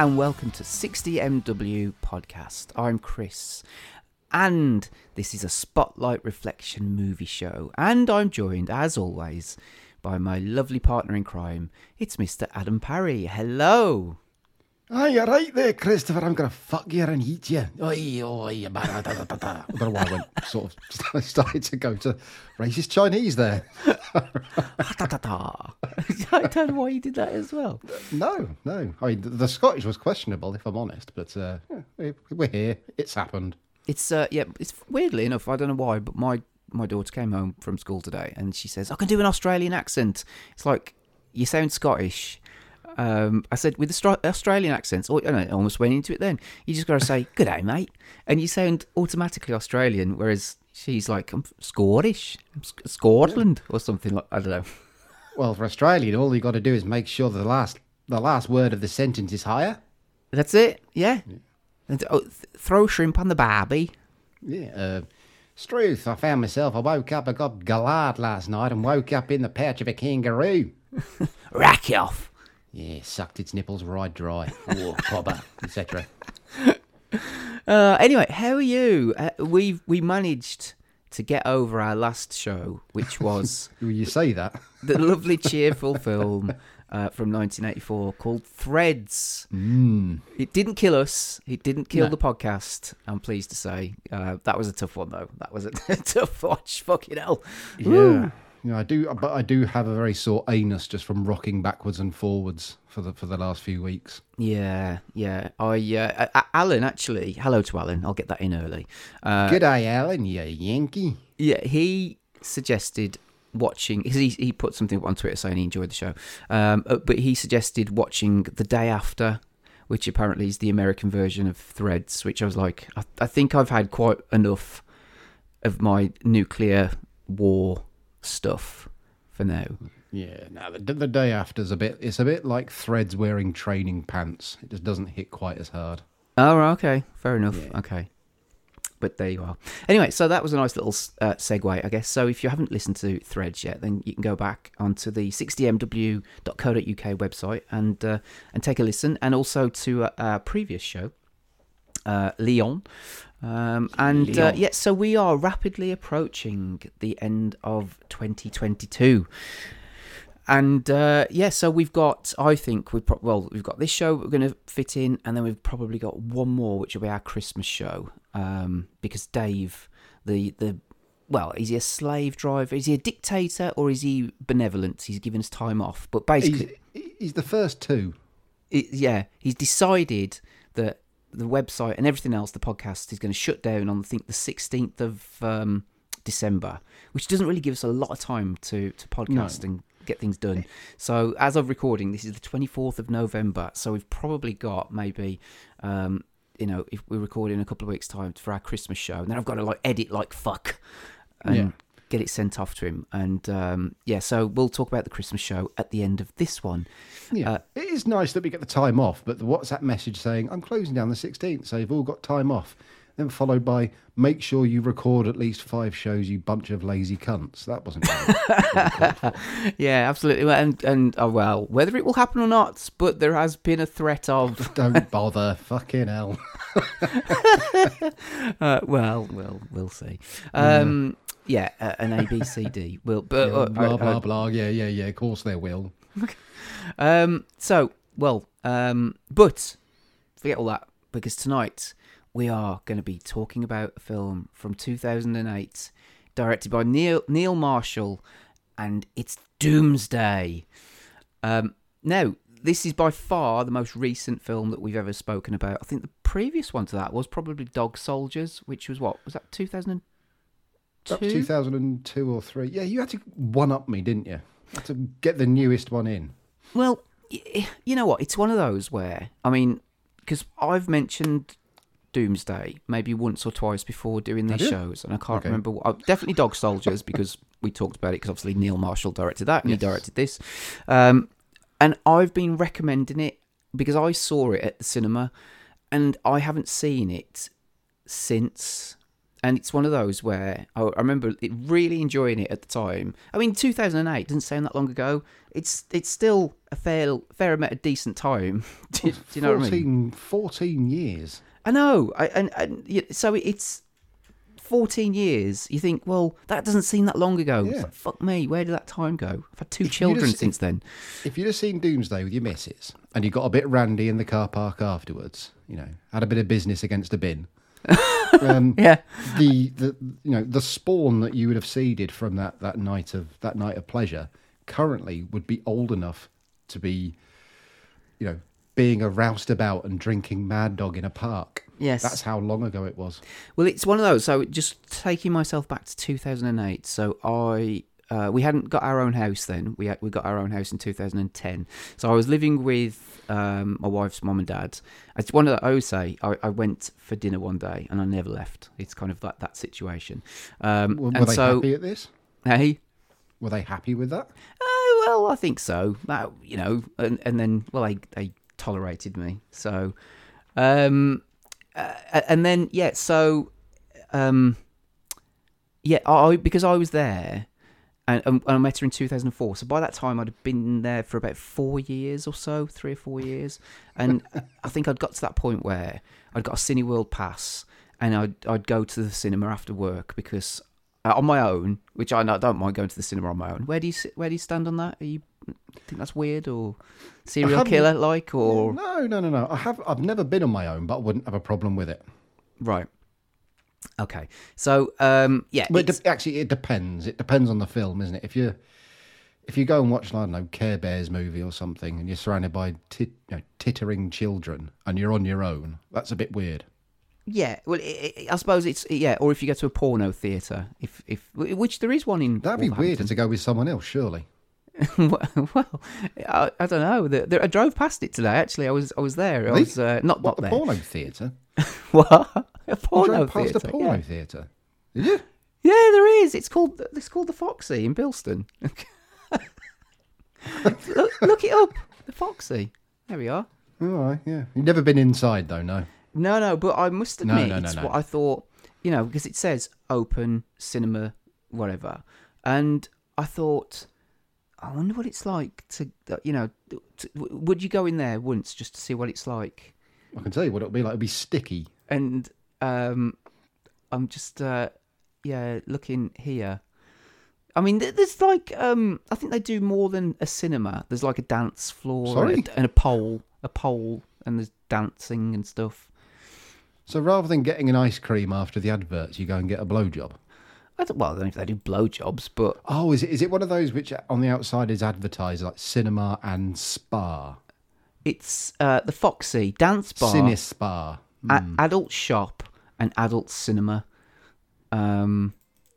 And welcome to 60MW Podcast. I'm Chris, and this is a spotlight reflection movie show. And I'm joined, as always, by my lovely partner in crime. It's Mr. Adam Parry. Hello. Oh, you're right there, Christopher. I'm going to fuck you and eat you. Oi, oi, ba, da, da, da, da. I don't know why I went sort of started to go to racist Chinese there. I don't know why you did that as well. No, no. I mean, the, Scottish was questionable, if I'm honest, but uh, yeah, we- we're here. It's happened. It's uh yeah, it's weirdly enough, I don't know why, but my my daughter came home from school today and she says, I can do an Australian accent. It's like you sound Scottish. Um, I said with the Australian accents, oh, and I almost went into it then. You just got to say, "Good day, mate," and you sound automatically Australian. Whereas she's like, "I'm Scottish, I'm Sc- Scotland," or something like I don't know. Well, for Australian, all you got to do is make sure the last the last word of the sentence is higher. That's it, yeah. And, oh, th- throw shrimp on the barbie. Yeah. Uh, Struth, I found myself. I woke up, I got galad last night and woke up in the pouch of a kangaroo. Rack off. Yeah, sucked its nipples right dry. Oh, cobber, etc. Uh, anyway, how are you? Uh, we we managed to get over our last show, which was Will you say that? the lovely, cheerful film uh, from 1984 called Threads. Mm. It didn't kill us. It didn't kill No. the podcast. I'm pleased to say uh, that was a tough one, though. That was a tough watch. Fucking hell. Yeah. Yeah, I do, but I do have a very sore anus just from rocking backwards and forwards for the for the last few weeks. Yeah, yeah. I uh, Alan actually. Hello to Alan. I'll get that in early. Uh, Good day, Alan, you Yankee. Yeah, he suggested watching. He he put something on Twitter saying he enjoyed the show, um, uh, but he suggested watching the day after, which apparently is the American version of Threads. Which I was like, I, I think I've had quite enough of my nuclear war stuff for now. Yeah, now the, the day after's a bit. It's a bit like threads wearing training pants. It just doesn't hit quite as hard. Oh, okay, fair enough. Yeah. Okay. But there you are. Anyway, so that was a nice little uh, segue, I guess. So if you haven't listened to Threads yet, then you can go back onto the 60mw.co.uk website and uh, and take a listen, and also to uh, our previous show, uh, Leon. Um, and uh, yeah, so we are rapidly approaching the end of 2022. And uh, yeah, so we've got. I think we pro- well, we've got this show we're going to fit in, and then we've probably got one more, which will be our Christmas show. Um, because Dave, the the well, is he a slave driver? Is he a dictator, or is he benevolent? He's given us time off, but basically, He's, he's the first two. it, yeah, he's decided that the website and everything else, the podcast, is going to shut down on I think the sixteenth of um, December, which doesn't really give us a lot of time to to podcast and get things done. So as of recording, this is the twenty fourth of November, so we've probably got maybe. Um, you know, if we're recording in a couple of weeks' time for our Christmas show, and then I've got to like edit like fuck, and Yeah. Get it sent off to him. And um, yeah, so we'll talk about the Christmas show at the end of this one. Yeah, Uh, it is nice that we get the time off, but the WhatsApp message saying I'm closing down the 16th, so you've all got time off. Then followed by make sure you record at least five shows, you bunch of lazy cunts. That wasn't. Really, Yeah, absolutely. Well, And and oh, well, whether it will happen or not, but there has been a threat of. Don't bother, fucking hell. Uh, well, well, we'll see. Um, yeah, uh, an A B C D. Will, but Yeah, uh, blah uh, blah uh, blah. Yeah, yeah, yeah. Of course there will. Um, so well, um, but forget all that because tonight we are going to be talking about a film from 2008, directed by Neil Neil Marshall, and it's Doomsday. Um, now, this is by far the most recent film that we've ever spoken about. I think the previous one to that was probably Dog Soldiers, which was what was that 2002? That 2002 or three. Yeah, you had to one up me, didn't you? Had to get the newest one in. Well, y- you know what? It's one of those where, I mean, because I've mentioned Doomsday maybe once or twice before doing these shows, and I can't Okay. remember. What, uh, definitely Dog Soldiers because we talked about it because obviously Neil Marshall directed that and Yes. he directed this. Um, and I've been recommending it because I saw it at the cinema and I haven't seen it since. and it's one of those where I, I remember it really enjoying it at the time. I mean, 2008 doesn't sound that long ago. It's it's still a fair fair amount of decent time. do, do you know 14, what I mean? 14 years. I know. I, and and so it's 14 years. You think, well, that doesn't seem that long ago. Yeah. like, fuck me, where did that time go? I've had two If children have- since then. If you'd have seen Doomsday with your missus and you got a bit randy in the car park afterwards, you know, had a bit of business against a bin, um, Yeah. the the you know the spawn that you would have seeded from that that night of that night of pleasure currently would be old enough to be, you know, being a roustabout and drinking Mad Dog in a park. Yes. That's how long ago it was. Well, it's one of those. So just taking myself back to 2008. So I. Uh, we hadn't got our own house then. We had, we got our own house in 2010. So I was living with um, my wife's mum and dad. It's one of the, I always say I, I went for dinner one day and I never left. It's kind of that that situation. Um, Were, were they so happy at this? hey, Were they happy with that? Oh well, I think so. That you know, and and then well, they they tolerated me. So, um, uh, and then yeah, so, um, yeah, I because I was there, and, and I met her in two thousand and four. So by that time, I'd been there for about four years or so, three or four years, and I think I'd got to that point where I'd got a Cineworld pass, and I'd I'd go to the cinema after work because uh, on my own, which I, I don't mind going to the cinema on my own. Where do you where do you stand on that? Are you think that's weird or serial killer like or No, no, no, no. I have. I've never been on my own, but I wouldn't have a problem with it. right? Okay, so um, yeah, But it de- actually, it depends. It depends on the film, isn't it? If you if you go and watch, I don't know, Care Bears movie or something, and you're surrounded by tit, you know, tittering children, and you're on your own, that's a bit weird. yeah. Well, i i I suppose it's yeah. Or if you go to a porno theater, if if which there is one in That'd be weird to go with someone else, surely. well, I, I don't know. The, the, I drove past it today. Actually, I was I was there. I was uh, not What not the there. porno theater? What a porno drove past theater? a porno yeah. theater. Did you? Yeah, there is. It's called it's called the Foxy in Bilston. look, look it up. The Foxy. There we are. All right, yeah. You've never been inside though, no. No, no, but I must admit, no, no, it's no. what I thought. You know, because it says open cinema, whatever, and I thought, I wonder what it's like to, you know, to, would you go in there once just to see what it's like? I can tell you what it'll be like. It'll be sticky. and um, I'm just uh, yeah looking here. I mean, there's like um, I think they do more than a cinema. There's like a dance floor Sorry? and a, and a pole, a pole, and there's dancing and stuff. So rather than getting an ice cream after the adverts, you go and get a blowjob. I don't, well, I don't know if they do blowjobs, but Oh, is it is it one of those which on the outside is advertised like cinema and spa? it's uh, the Foxy Dance Bar, Cine spa. a- adult shop, and adult cinema. Um,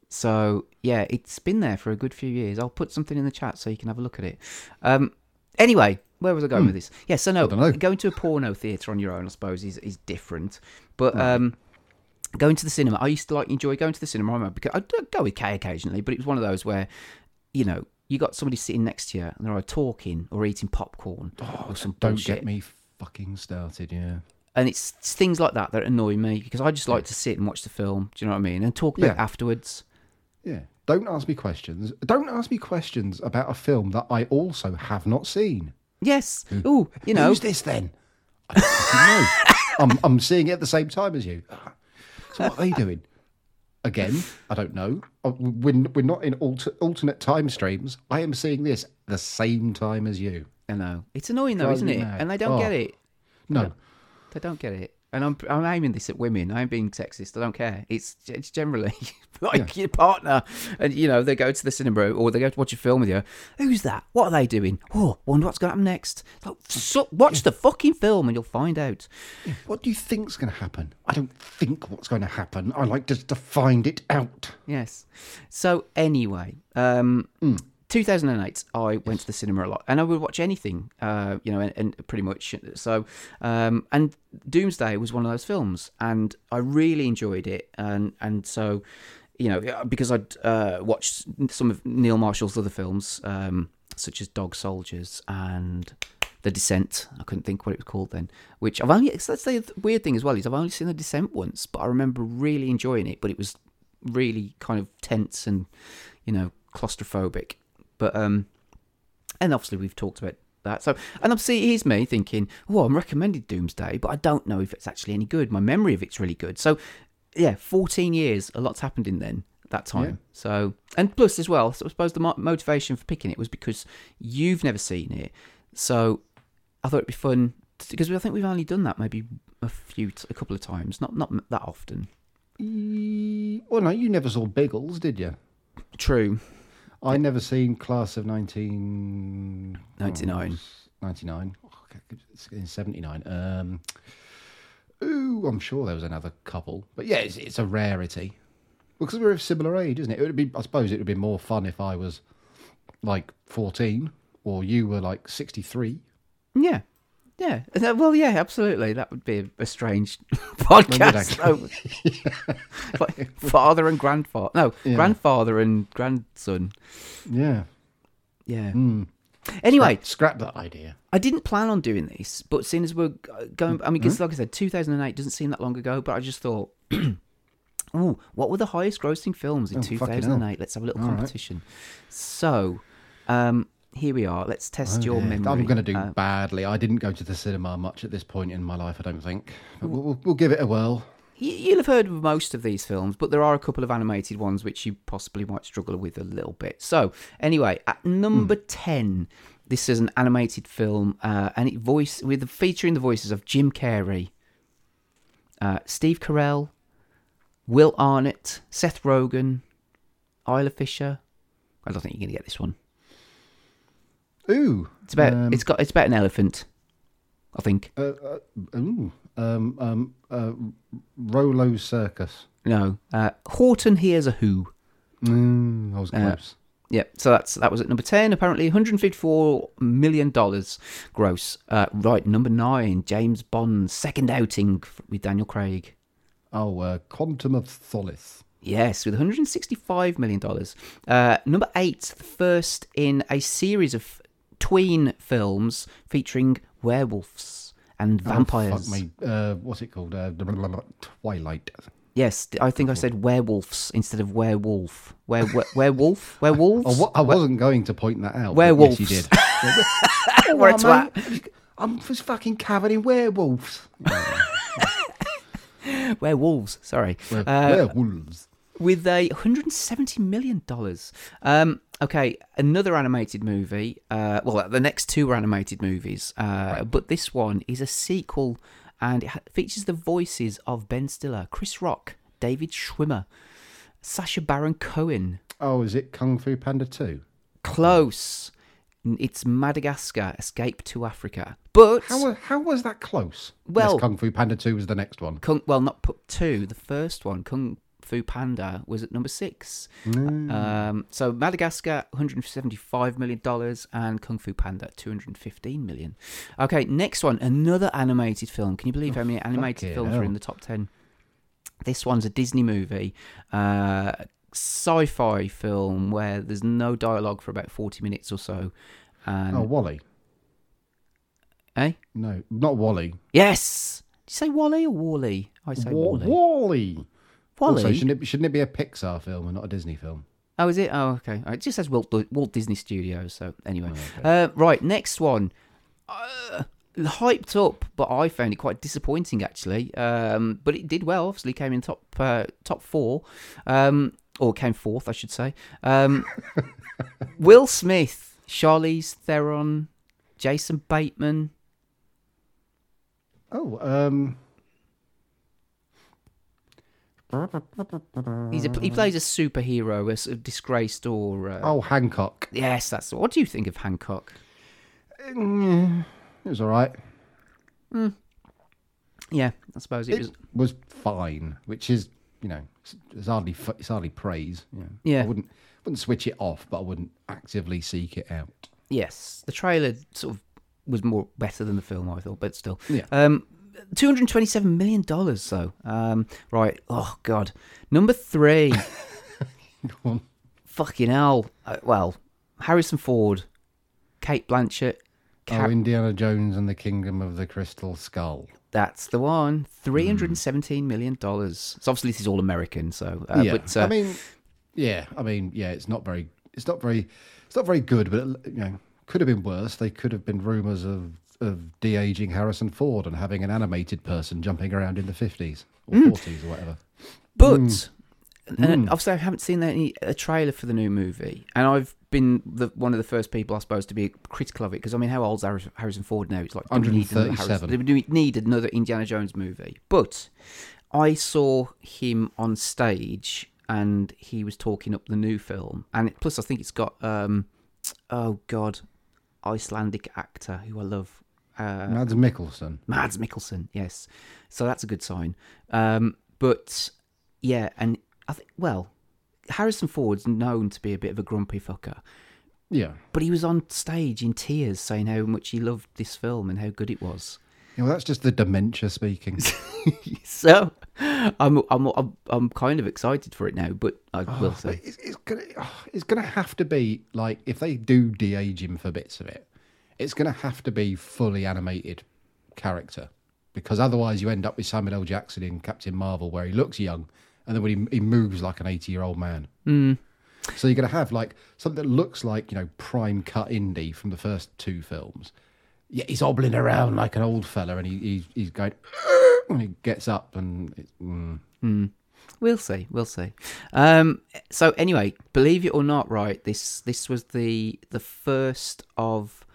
so yeah, it's been there for a good few years. I'll put something in the chat so you can have a look at it. Um, anyway, where was I going with this? Yeah, so no, Hmm. going to a porno theatre on your own, I suppose, is is different. But um, going to the cinema, I used to like enjoy going to the cinema. I remember because I would go with Kay occasionally, but it was one of those where, you know, you got somebody sitting next to you and they're talking or eating popcorn oh, or some Oh, Don't bullshit get me fucking started, yeah. and it's, things like that that annoy me because I just like to sit and watch the film. Do you know what I mean? And talk about it afterwards. Yeah. Don't ask me questions. Don't ask me questions about a film that I also have not seen. Yes. Oh, you know. Who's this then? I don't know. I'm, I'm seeing it at the same time as you. So what are they doing? Again, I don't know. Uh, We're, we're not in alter, alternate time streams. I am seeing this the same time as you. I know. It's annoying though, isn't it? mad. And they don't Oh. get it. No. They don't get it. And I'm I'm aiming this at women. I'm being sexist. I don't care. It's it's generally like your partner, and you know they go to the cinema or they go to watch a film with you. Who's that? What are they doing? Oh, wonder what's going to happen next. Like, so, watch the fucking film and you'll find out. What do you think's going to happen? I don't think what's going to happen. I like just to find it out. Yes. So anyway, um, 2008, I went to the cinema a lot, and I would watch anything, uh, you know, and, and pretty much. So, um, and Doomsday was one of those films, and I really enjoyed it, and and so, you know, because I'd uh, watched some of Neil Marshall's other films, um, such as Dog Soldiers and The Descent. I couldn't think what it was called then. Which I've only. That's the weird thing as well is I've only seen The Descent once, but I remember really enjoying it. But it was really kind of tense and you know claustrophobic. But um, and obviously we've talked about that. So, and obviously here's me thinking, oh, I'm recommended Doomsday, but I don't know if it's actually any good. My memory of it's really good. So, yeah, 14 years, a lot's happened in then that time. Yeah. So, and plus as well, so I suppose the motivation for picking it was because you've never seen it. So, I thought it'd be fun because I think we've only done that maybe a few, a couple of times, not not that often. Well, no, you never saw Biggles, did you? True. I never seen Class of 19... 99. 99. Oh, okay, in 79. Um, ooh, I'm sure there was another couple. But yeah, it's, it's a rarity. Because we're of similar age, isn't it? It would be, I suppose it would be more fun if I was like 14 or you were like 63. Yeah. Yeah. Well, yeah, absolutely. That would be a, a strange podcast. like father and grandfather. No, Yeah. grandfather and grandson. Yeah. Yeah. Mm. Anyway, Scrap, scrap that idea. I didn't plan on doing this, but seeing as we're uh, going, I mean, Mm-hmm. like I said, 2008 doesn't seem that long ago, but I just thought, ooh, what were the highest grossing films in Oh, 2008? Let's have a little All right. competition. So, um, here we are. Let's test your Oh, yeah. memory. I'm going to do Uh, badly. I didn't go to the cinema much at this point in my life, I don't think. But we'll, we'll, we'll give it a whirl. You- You'll have heard of most of these films, but there are a couple of animated ones which you possibly might struggle with a little bit. So, anyway, at number 10, this is an animated film, uh, and it voice with featuring the voices of Jim Carrey, uh, Steve Carell, Will Arnett, Seth Rogen, Isla Fisher. I don't think you're gonna get this one. Ooh. It's about Um, it's got it's about an elephant, I think. Uh, uh, ooh. Um, um, uh, Rolo Circus. No, uh, Horton hears a who. Mm, I was Uh, close. Yeah, so that's that was at number ten. Apparently, 154 million dollars gross. Uh, right, number nine, James Bond's second outing with Daniel Craig. oh, uh, Quantum of Solace. Yes, with 165 million dollars. Uh, number eight, the first in a series of tween films featuring werewolves and vampires. Oh, fuck me. Uh, what's it called? Uh, Twilight. Yes, I think I said werewolves instead of werewolf. Were, were, werewolf? Werewolves? Oh, what, I wasn't going to point that out. Werewolves. Yes, you did. We're Oh, twat. I'm just fucking covered in werewolves. Werewolves, sorry. Were- Uh, werewolves. with a 170 million dollars. Um, okay, another animated movie. Uh, well, the next two are animated movies, uh, but this one is a sequel, and it features the voices of Ben Stiller, Chris Rock, David Schwimmer, Sacha Baron Cohen. Oh, is it Kung Fu Panda 2? Close. It's Madagascar: Escape to Africa. But How, how was that close? Well- yes, Kung Fu Panda 2 was the next one. Kung, well, not put two. The first one, Kung Fu Panda, was at number six. Mm. Um, so Madagascar, 175 million dollars, and Kung Fu Panda, 215 million. Okay, next one, another animated film. Can you believe how many animated films are in the top ten? This one's a Disney movie, uh, sci-fi film where there's no dialogue for about 40 minutes or so. And oh, Wally. eh? No, not Wally. Yes. Did you say Wally or Wally? I say Wa- Wally. Wally. Wally. Also, shouldn't it, shouldn't it be a Pixar film and not a Disney film? Oh, is it? Oh, okay. It just says Walt, Walt Disney Studios. So anyway, Oh, okay. uh, right. Next one, uh, hyped up, but I found it quite disappointing actually. Um, but it did well. Obviously, came in top uh, top four, um, or came fourth, I should say. Um, Will Smith, Charlize Theron, Jason Bateman. Oh, um, He's a, he plays a superhero, a sort of disgraced or. Uh, oh, Hancock. Yes, that's. What do you think of Hancock? Mm, It was all right. Yeah, I suppose it It was. was fine, which is, you know, it's, it's hardly it's hardly praise. You know. Yeah. I wouldn't wouldn't switch it off, but I wouldn't actively seek it out. Yes, the trailer sort of was more better than the film, I thought, but still. Yeah. Um, two hundred twenty-seven million dollars, though. Um, right. Oh God. Number three. Fucking hell. Uh, well, Harrison Ford, Cate Blanchett, Oh, Indiana Jones and the Kingdom of the Crystal Skull. That's the one. Hmm. Three hundred and seventeen million dollars. So obviously this is all American. So, uh, yeah, but uh, I mean, yeah, I mean, yeah, it's not very, it's not very, it's not very good, but it, you know, could have been worse. They could have been rumours of of de aging Harrison Ford and having an animated person jumping around in the fifties or Hmm. forties or whatever. But Mm. and obviously, I haven't seen any a trailer for the new movie, and I've been the one of the first people, I suppose, to be critical of it because I mean, how old's Harris- Harrison Ford now? It's like do we need another Harrison- 137. Do we need another Indiana Jones movie? But I saw him on stage, and he was talking up the new film, and it, plus I think it's got um, oh god, Icelandic actor who I love. Uh, Mads Mikkelsen. Mads Mikkelsen, yes. So that's a good sign. Um, but yeah, and I think well, Harrison Ford's known to be a bit of a grumpy fucker, Yeah. but he was on stage in tears saying how much he loved this film and how good it was. yeah. Well, that's just the dementia speaking. So I'm I'm I'm, I'm kind of excited for it now, but I will Oh, say it's, it's gonna, oh, it's gonna have to be like if they do de-age him for bits of it, it's gonna have to be fully animated character because otherwise you end up with Samuel L. Jackson in Captain Marvel where he looks young and then when he, he moves like an eighty-year-old man. Mm. So you're gonna have like something that looks like you know prime cut indie from the first two films. Yeah, he's hobbling around like an old fella, and he, he's he's going when he gets up, and it's, mm, We'll see. We'll see. Um, so anyway, believe it or not, right? This this was the the first of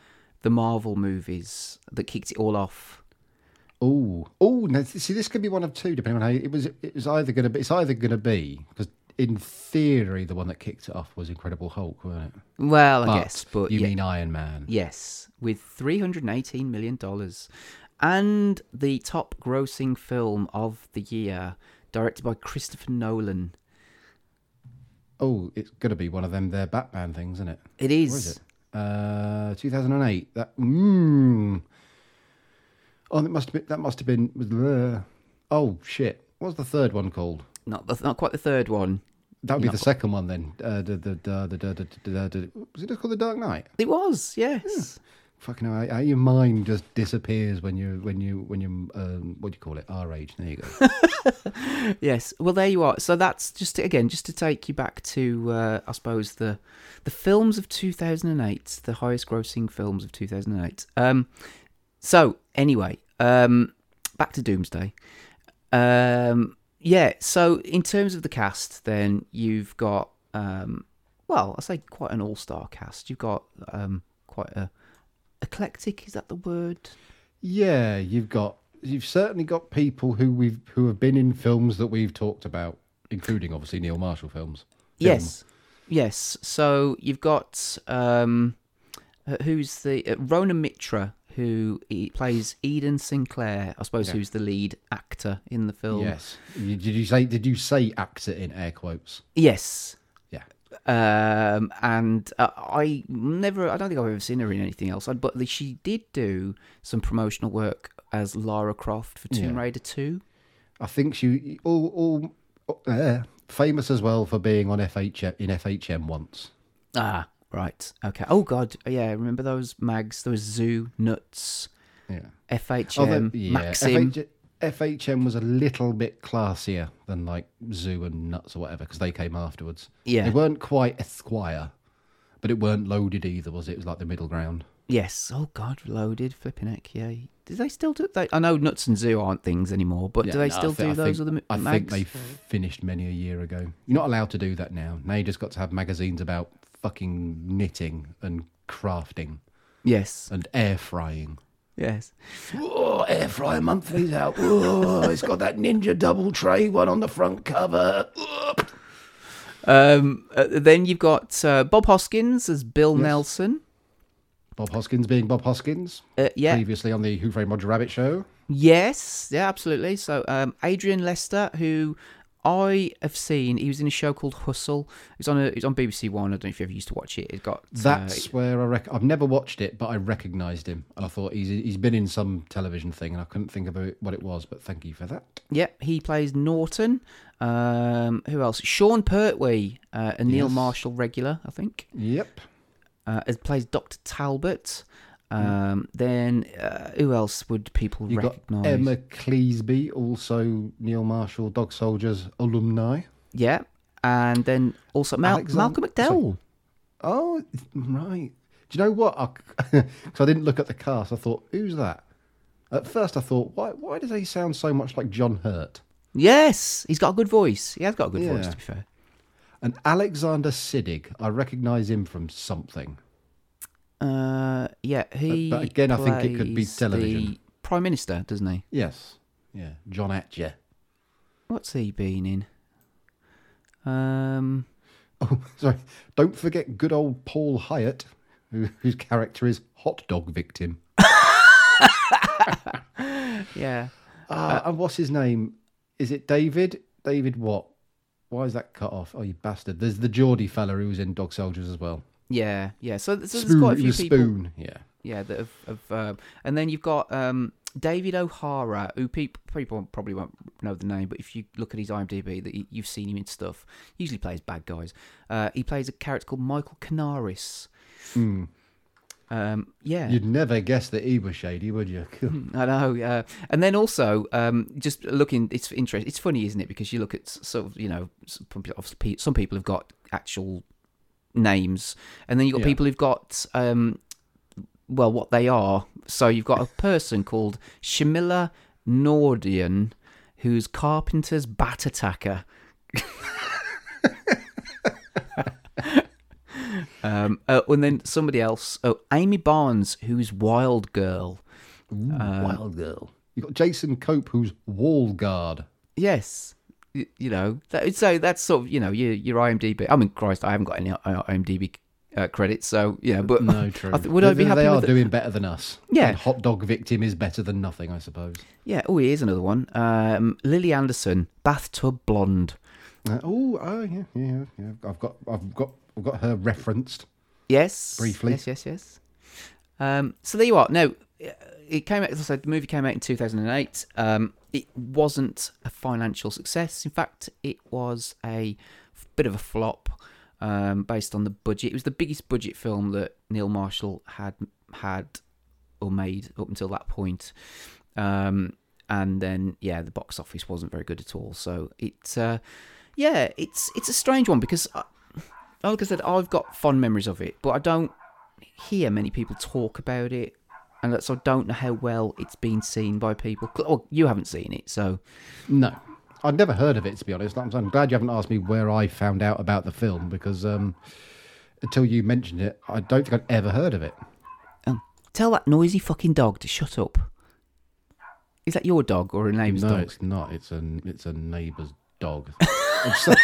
the Marvel movies that kicked it all off. Oh, oh! Now, see, this could be one of two, depending on how it was. It was either going to be. It's either going to be because, in theory, the one that kicked it off was Incredible Hulk, wasn't it? Well, I guess, but you yeah, mean Iron Man? yes, with three hundred and eighteen million dollars, and the top grossing film of the year, directed by Christopher Nolan. Oh, it's going to be one of them. Their Batman things, isn't it? It is. Where is it? Uh, 2008. That. Mm, oh, that must have been. That must have been. Bleh. Oh shit! What's the third one called? Not the, not quite the third one. That would be the second one then. Uh, was it just called The Dark Knight? It was, yes. Yeah. Fucking hell, your mind just disappears when you when you when you um, what do you call it? Our age. There you go. Yes. Well, there you are. So that's just to, again just to take you back to uh, I suppose the the films of 2008, the highest grossing films of 2008. Um, so anyway, um, back to Doomsday. Um, yeah. So in terms of the cast, then you've got um, well, I say quite an all-star cast. You've got um, quite a eclectic. Is that the word? yeah, you've got you've certainly got people who we've who have been in films that we've talked about, including obviously Neil Marshall films. Film. Yes, yes. So you've got um, who's the uh, Rona Mitra, who plays Eden Sinclair. I suppose Yeah. who's the lead actor in the film. Yes. Did you say did you say actor in air quotes? Yes. Um, and uh, I never, I don't think I've ever seen her in anything else. But she did do some promotional work as Lara Croft for Tomb Yeah. Raider Two. I think she all all uh, famous as well for being on FHM in FHM once. Ah, right. Okay. Oh God, yeah. Remember those mags? Those Zoo Nuts, Yeah. FHM, Although, yeah, Maxim. FH, FHM was a little bit classier than like Zoo and Nuts or whatever because they came afterwards. Yeah. They weren't quite Esquire, but it weren't loaded either, was it? It was like the middle ground. Yes. Oh God, loaded flipping heck. Yeah. Do they still do? They, I know Nuts and Zoo aren't things anymore, but Yeah, do they no, still thi- do I those think, other I think they finished many a year ago. You're not allowed to do that now. Now you just got to have magazines about fucking knitting and crafting Yes. and air frying. Yes. Oh, air fryer monthly's out. Oh, it's got that ninja double tray one on the front cover. Oh. Um. uh, then you've got uh, Bob Hoskins as Bill Nelson. Bob Hoskins being Bob Hoskins, Uh, yeah. previously on the Who Framed Roger Rabbit show. Yes. Yeah. Absolutely. So, um, Adrian Lester, who I have seen, he was in a show called Hustle. It's on a. It's on BBC One. I don't know if you ever used to watch it. It got. uh, That's where I rec- I've never watched it, but I recognised him, and I thought he's he's been in some television thing, and I couldn't think of what it was. But thank you for that. Yep, he plays Norton. Um, who else? Sean Pertwee, uh, a Neil Yes. Marshall regular, I think, Yep. uh, as plays Doctor Talbot. Um, then uh, who else would people You got recognise? Emma Cleasby, also Neil Marshall Dog Soldiers alumni. Yeah, and then also Mal- Malcolm McDowell. Oh, right. Do you know what? Because I, didn't look at the cast. I thought, who's that? At first, I thought, why? Why does he sound so much like John Hurt? Yes, he's got a good voice. He has got a good voice, to be fair. And Alexander Siddig, I recognise him from something. Uh, yeah, he. but again, I think it could be plays television. the Prime Minister, doesn't he? Yes. Yeah. John Atcher. What's he been in? Um, Oh, sorry. Don't forget good old Paul Hyett, who, whose character is hot dog victim. yeah. Uh, and what's his name? Is it David? David what? Why is that cut off? Oh, you bastard. There's the Geordie fella who was in Dog Soldiers as well. Yeah, yeah. So, so there's Spoon, quite a few people. Spoon. Yeah. Yeah, that have, have um, and then you've got um, David O'Hara, who people people probably won't know the name, but if you look at his IMDb, that you've seen him in stuff. He usually plays bad guys. Uh, he plays a character called Michael Canaris. Um, yeah, You'd never guess that he was shady, would you? I know. Uh, and then also, um, just looking, it's interesting. It's funny, isn't it? Because you look at sort of, you know, some people have got actual names, and then you've got Yeah. people who've got, um, well, what they are. So you've got a person called Shamila Nordian, who's Carpenter's bat attacker. um, uh, and then somebody else, oh, Amy Barnes, who's Wild Girl. Uh, Wild girl. You've got Jason Cope, who's wall guard. Yes. You know, that, so that's sort of, you know, your, your IMDb. I mean, Christ, I haven't got any uh, IMDb uh, credits, so, yeah, but No, true. I th- would I be happy They are doing better than us. Yeah. And hot dog victim is better than nothing, I suppose. Yeah, oh, here's another one. Um, Lily Anderson, Bathtub Blonde. Uh, oh, oh, yeah, yeah, yeah. I've got, I've got, I've got her referenced. Yes. Briefly. Yes, yes, yes. Um, so there you are. Now, it came out, as I said, the movie came out in 2008. Um, it wasn't a financial success. In fact, it was a bit of a flop um, based on the budget. It was the biggest budget film that Neil Marshall had had or made up until that point. Um, and then, yeah, the box office wasn't very good at all. So it, uh, yeah, it's it's a strange one because, uh, like I said, I've got fond memories of it, but I don't hear many people talk about it, and so I don't know how well it's been seen by people. Oh, you haven't seen it, so No, I'd never heard of it to be honest. I'm, I'm glad you haven't asked me where I found out about the film because um, until you mentioned it, I don't think I'd ever heard of it. um, tell that noisy fucking dog to shut up. Is that your dog or a neighbour's no, dog? it's not. It's a it's a neighbour's dog. So-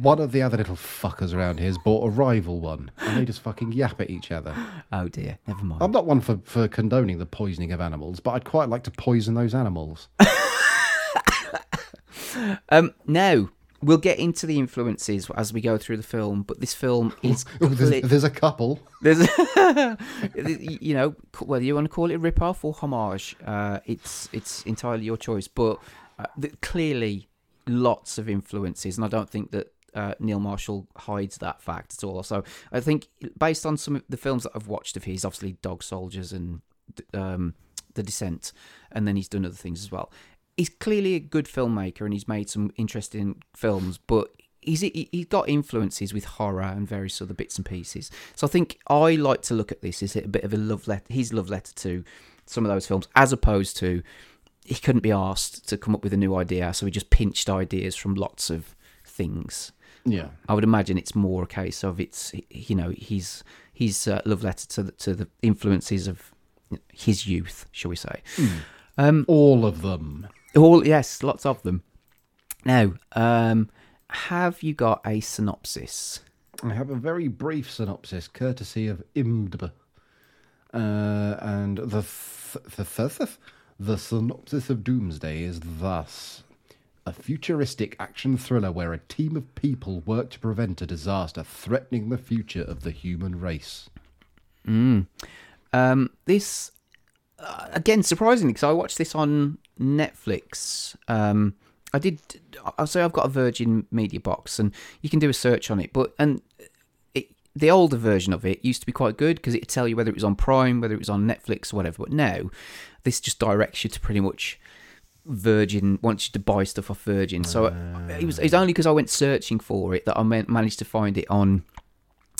one of the other little fuckers around here has bought a rival one, and they just fucking yap at each other. Oh dear, never mind. I'm not one for, for condoning the poisoning of animals, but I'd quite like to poison those animals. Um, now we'll get into the influences as we go through the film, but this film is Oh, there's, there's a couple. There's, you know, whether you want to call it a rip-off or homage, uh, it's it's entirely your choice. But uh, clearly, lots of influences, and I don't think that uh, Neil Marshall hides that fact at all. So I think, based on some of the films that I've watched of his, obviously Dog Soldiers and um, The Descent, and then he's done other things as well. He's clearly a good filmmaker, and he's made some interesting films, but he's he- he's got influences with horror and various other bits and pieces. So I think I like to look at this as a bit of a love letter, his love letter to some of those films, as opposed to he couldn't be asked to come up with a new idea, so he just pinched ideas from lots of things. Yeah. I would imagine it's more a case of it's you know his his uh, love letter to the, to the influences of his youth, shall we say? Um, All of them. all yes, lots of them. Now, um, have you got a synopsis? I have a very brief synopsis, courtesy of IMDb. Uh, and the, th- the, th- th- the synopsis of Doomsday is thus a futuristic action thriller where a team of people work to prevent a disaster threatening the future of the human race. Um, this uh, again, surprisingly, because I watched this on Netflix. Um, I did. I'll say I've got a Virgin Media box, and you can do a search on it. But and it, the older version of it used to be quite good because it'd tell you whether it was on Prime, whether it was on Netflix, or whatever. But now, this just directs you to pretty much Virgin. Wants you to buy stuff off Virgin. So it was. It's only because I went searching for it that I managed to find it on.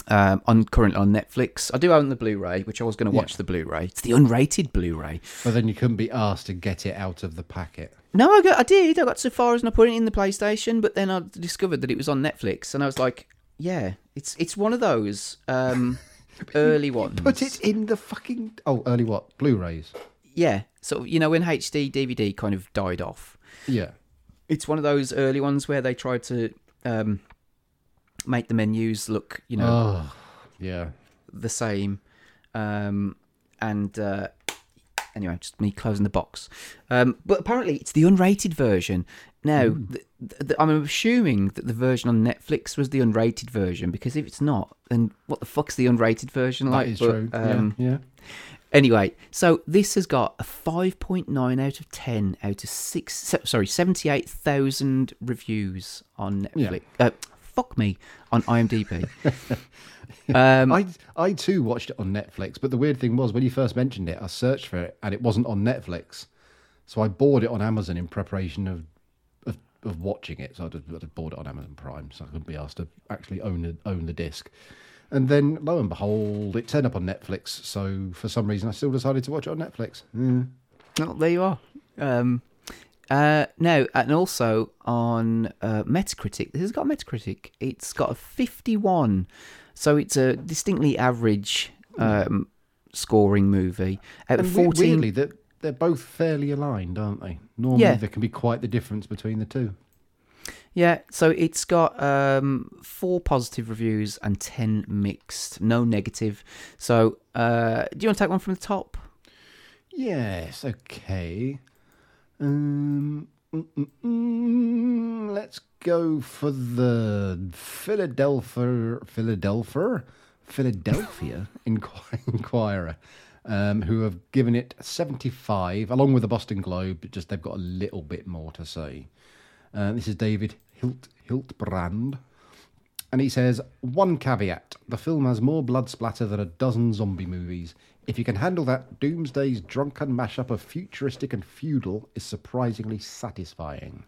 Um, on currently on Netflix, I do own the Blu-ray, which I was going to Yeah. watch the Blu-ray. It's the unrated Blu-ray. But then you couldn't be asked to get it out of the packet. No, I got, I did. I got so far as I put it in the PlayStation, but then I discovered that it was on Netflix, and I was like, yeah, it's it's one of those um, early ones. Put it in the fucking oh early what Blu-rays. Yeah, sort of. You know, when HD DVD kind of died off, Yeah. it's one of those early ones where they tried to um, make the menus look, you know, Oh, yeah. the same. Um, and uh, anyway, just me closing the box. Um, but apparently, it's the unrated version. Now, th th th- I'm assuming that the version on Netflix was the unrated version because if it's not, then what the fuck's the unrated version like? that is But, true. Um, yeah. yeah. Anyway, so this has got a 5.9 out of 10 out of six. se- Sorry, 78,000 reviews on Yeah. Netflix. Uh, fuck me on IMDb. um, I I too watched it on Netflix, but the weird thing was when you first mentioned it, I searched for it and it wasn't on Netflix, so I bought it on Amazon in preparation of of, of watching it. So I just, I just bought it on Amazon Prime, so I couldn't be asked to actually own the, own the disc. And then lo and behold, it turned up on Netflix. So for some reason, I still decided to watch it on Netflix. Mm. Well, there you are. Um, uh, no, and also on uh, Metacritic, this has got Metacritic. It's got a 51, so it's a distinctly average um, scoring movie. Out And we- 14, weirdly, that they're both fairly aligned, aren't they? Normally, Yeah. there can be quite the difference between the two. Yeah. So it's got um, four positive reviews and ten mixed, no negative. So, uh, do you want to take one from the top? Yes, okay. Um, mm, mm, mm, let's go for the Philadelphia, Philadelphia, Philadelphia Inqu- Inquirer, um, who have given it 75, along with the Boston Globe, but just they've got a little bit more to say. Uh, this is David Hilt Hiltbrand. And he says, one caveat the film has more blood splatter than a dozen zombie movies. If you can handle that, Doomsday's drunken mashup of futuristic and feudal is surprisingly satisfying.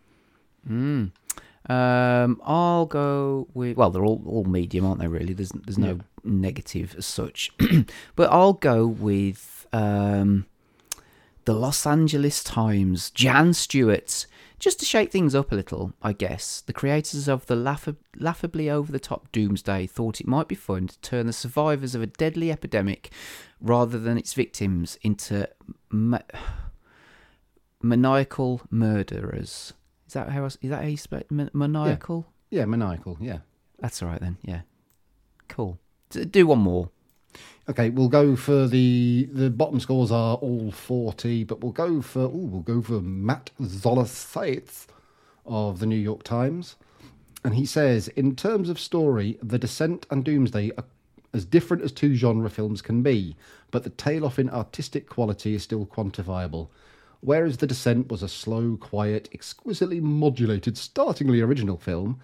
Um, I'll go with well, they're all all medium, aren't they? Really, there's there's no negative as such, but I'll go with um, the Los Angeles Times, Jan Stuart, just to shake things up a little, I guess. The creators of the laugh- laughably over the top Doomsday thought it might be fun to turn the survivors of a deadly epidemic, rather than its victims, into ma- maniacal murderers. Is that how I, is that how you spell? Ma- maniacal? Yeah, maniacal, yeah. That's all right then. Yeah, cool. Do one more. Okay, we'll go for the the bottom scores are all forty, but we'll go for ooh, we'll go for Matt Zoller Seitz of the New York Times, and he says in terms of story, The Descent and Doomsday are as different as two genre films can be, but the tail off in artistic quality is still quantifiable. Whereas The Descent was a slow, quiet, exquisitely modulated, startlingly original film,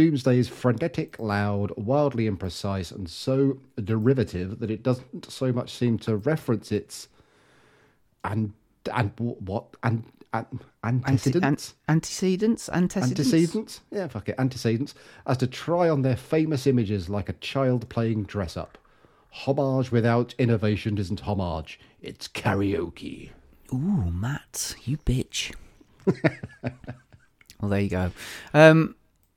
Doomsday is frenetic, loud, wildly imprecise, and so derivative that it doesn't so much seem to reference its and and what and, and antecedents. an- antecedents, antecedents. Antecedents? Yeah, fuck it. Antecedents. As to try on their famous images like a child playing dress up. Homage without innovation isn't homage. It's karaoke. Ooh, Matt, you bitch. well, there you go. Um,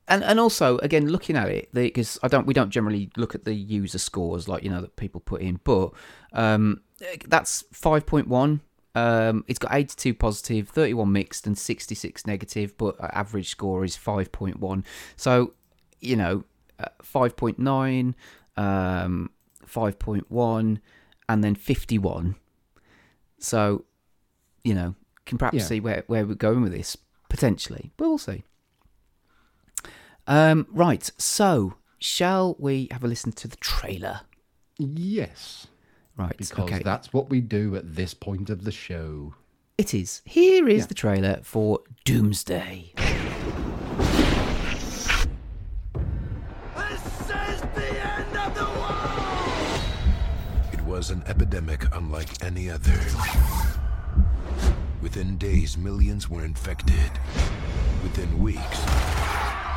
and and also again looking at it because I don't we don't generally look at the user scores like you know that people put in, but um, that's five point one. Um, it's got 82 positive, 31 mixed, and 66 negative, but average score is 5.1. So, you know, uh, 5.9, um, 5.1, and then 51. So, you know, can perhaps Yeah. see where, where we're going with this potentially, but we'll see. Um, right, so shall we have a listen to the trailer? Yes. Right, Because okay. that's what we do at this point of the show. It is. Here is Yeah. the trailer for Doomsday. This is the end of the world! It was an epidemic unlike any other. Within days, millions were infected. Within weeks,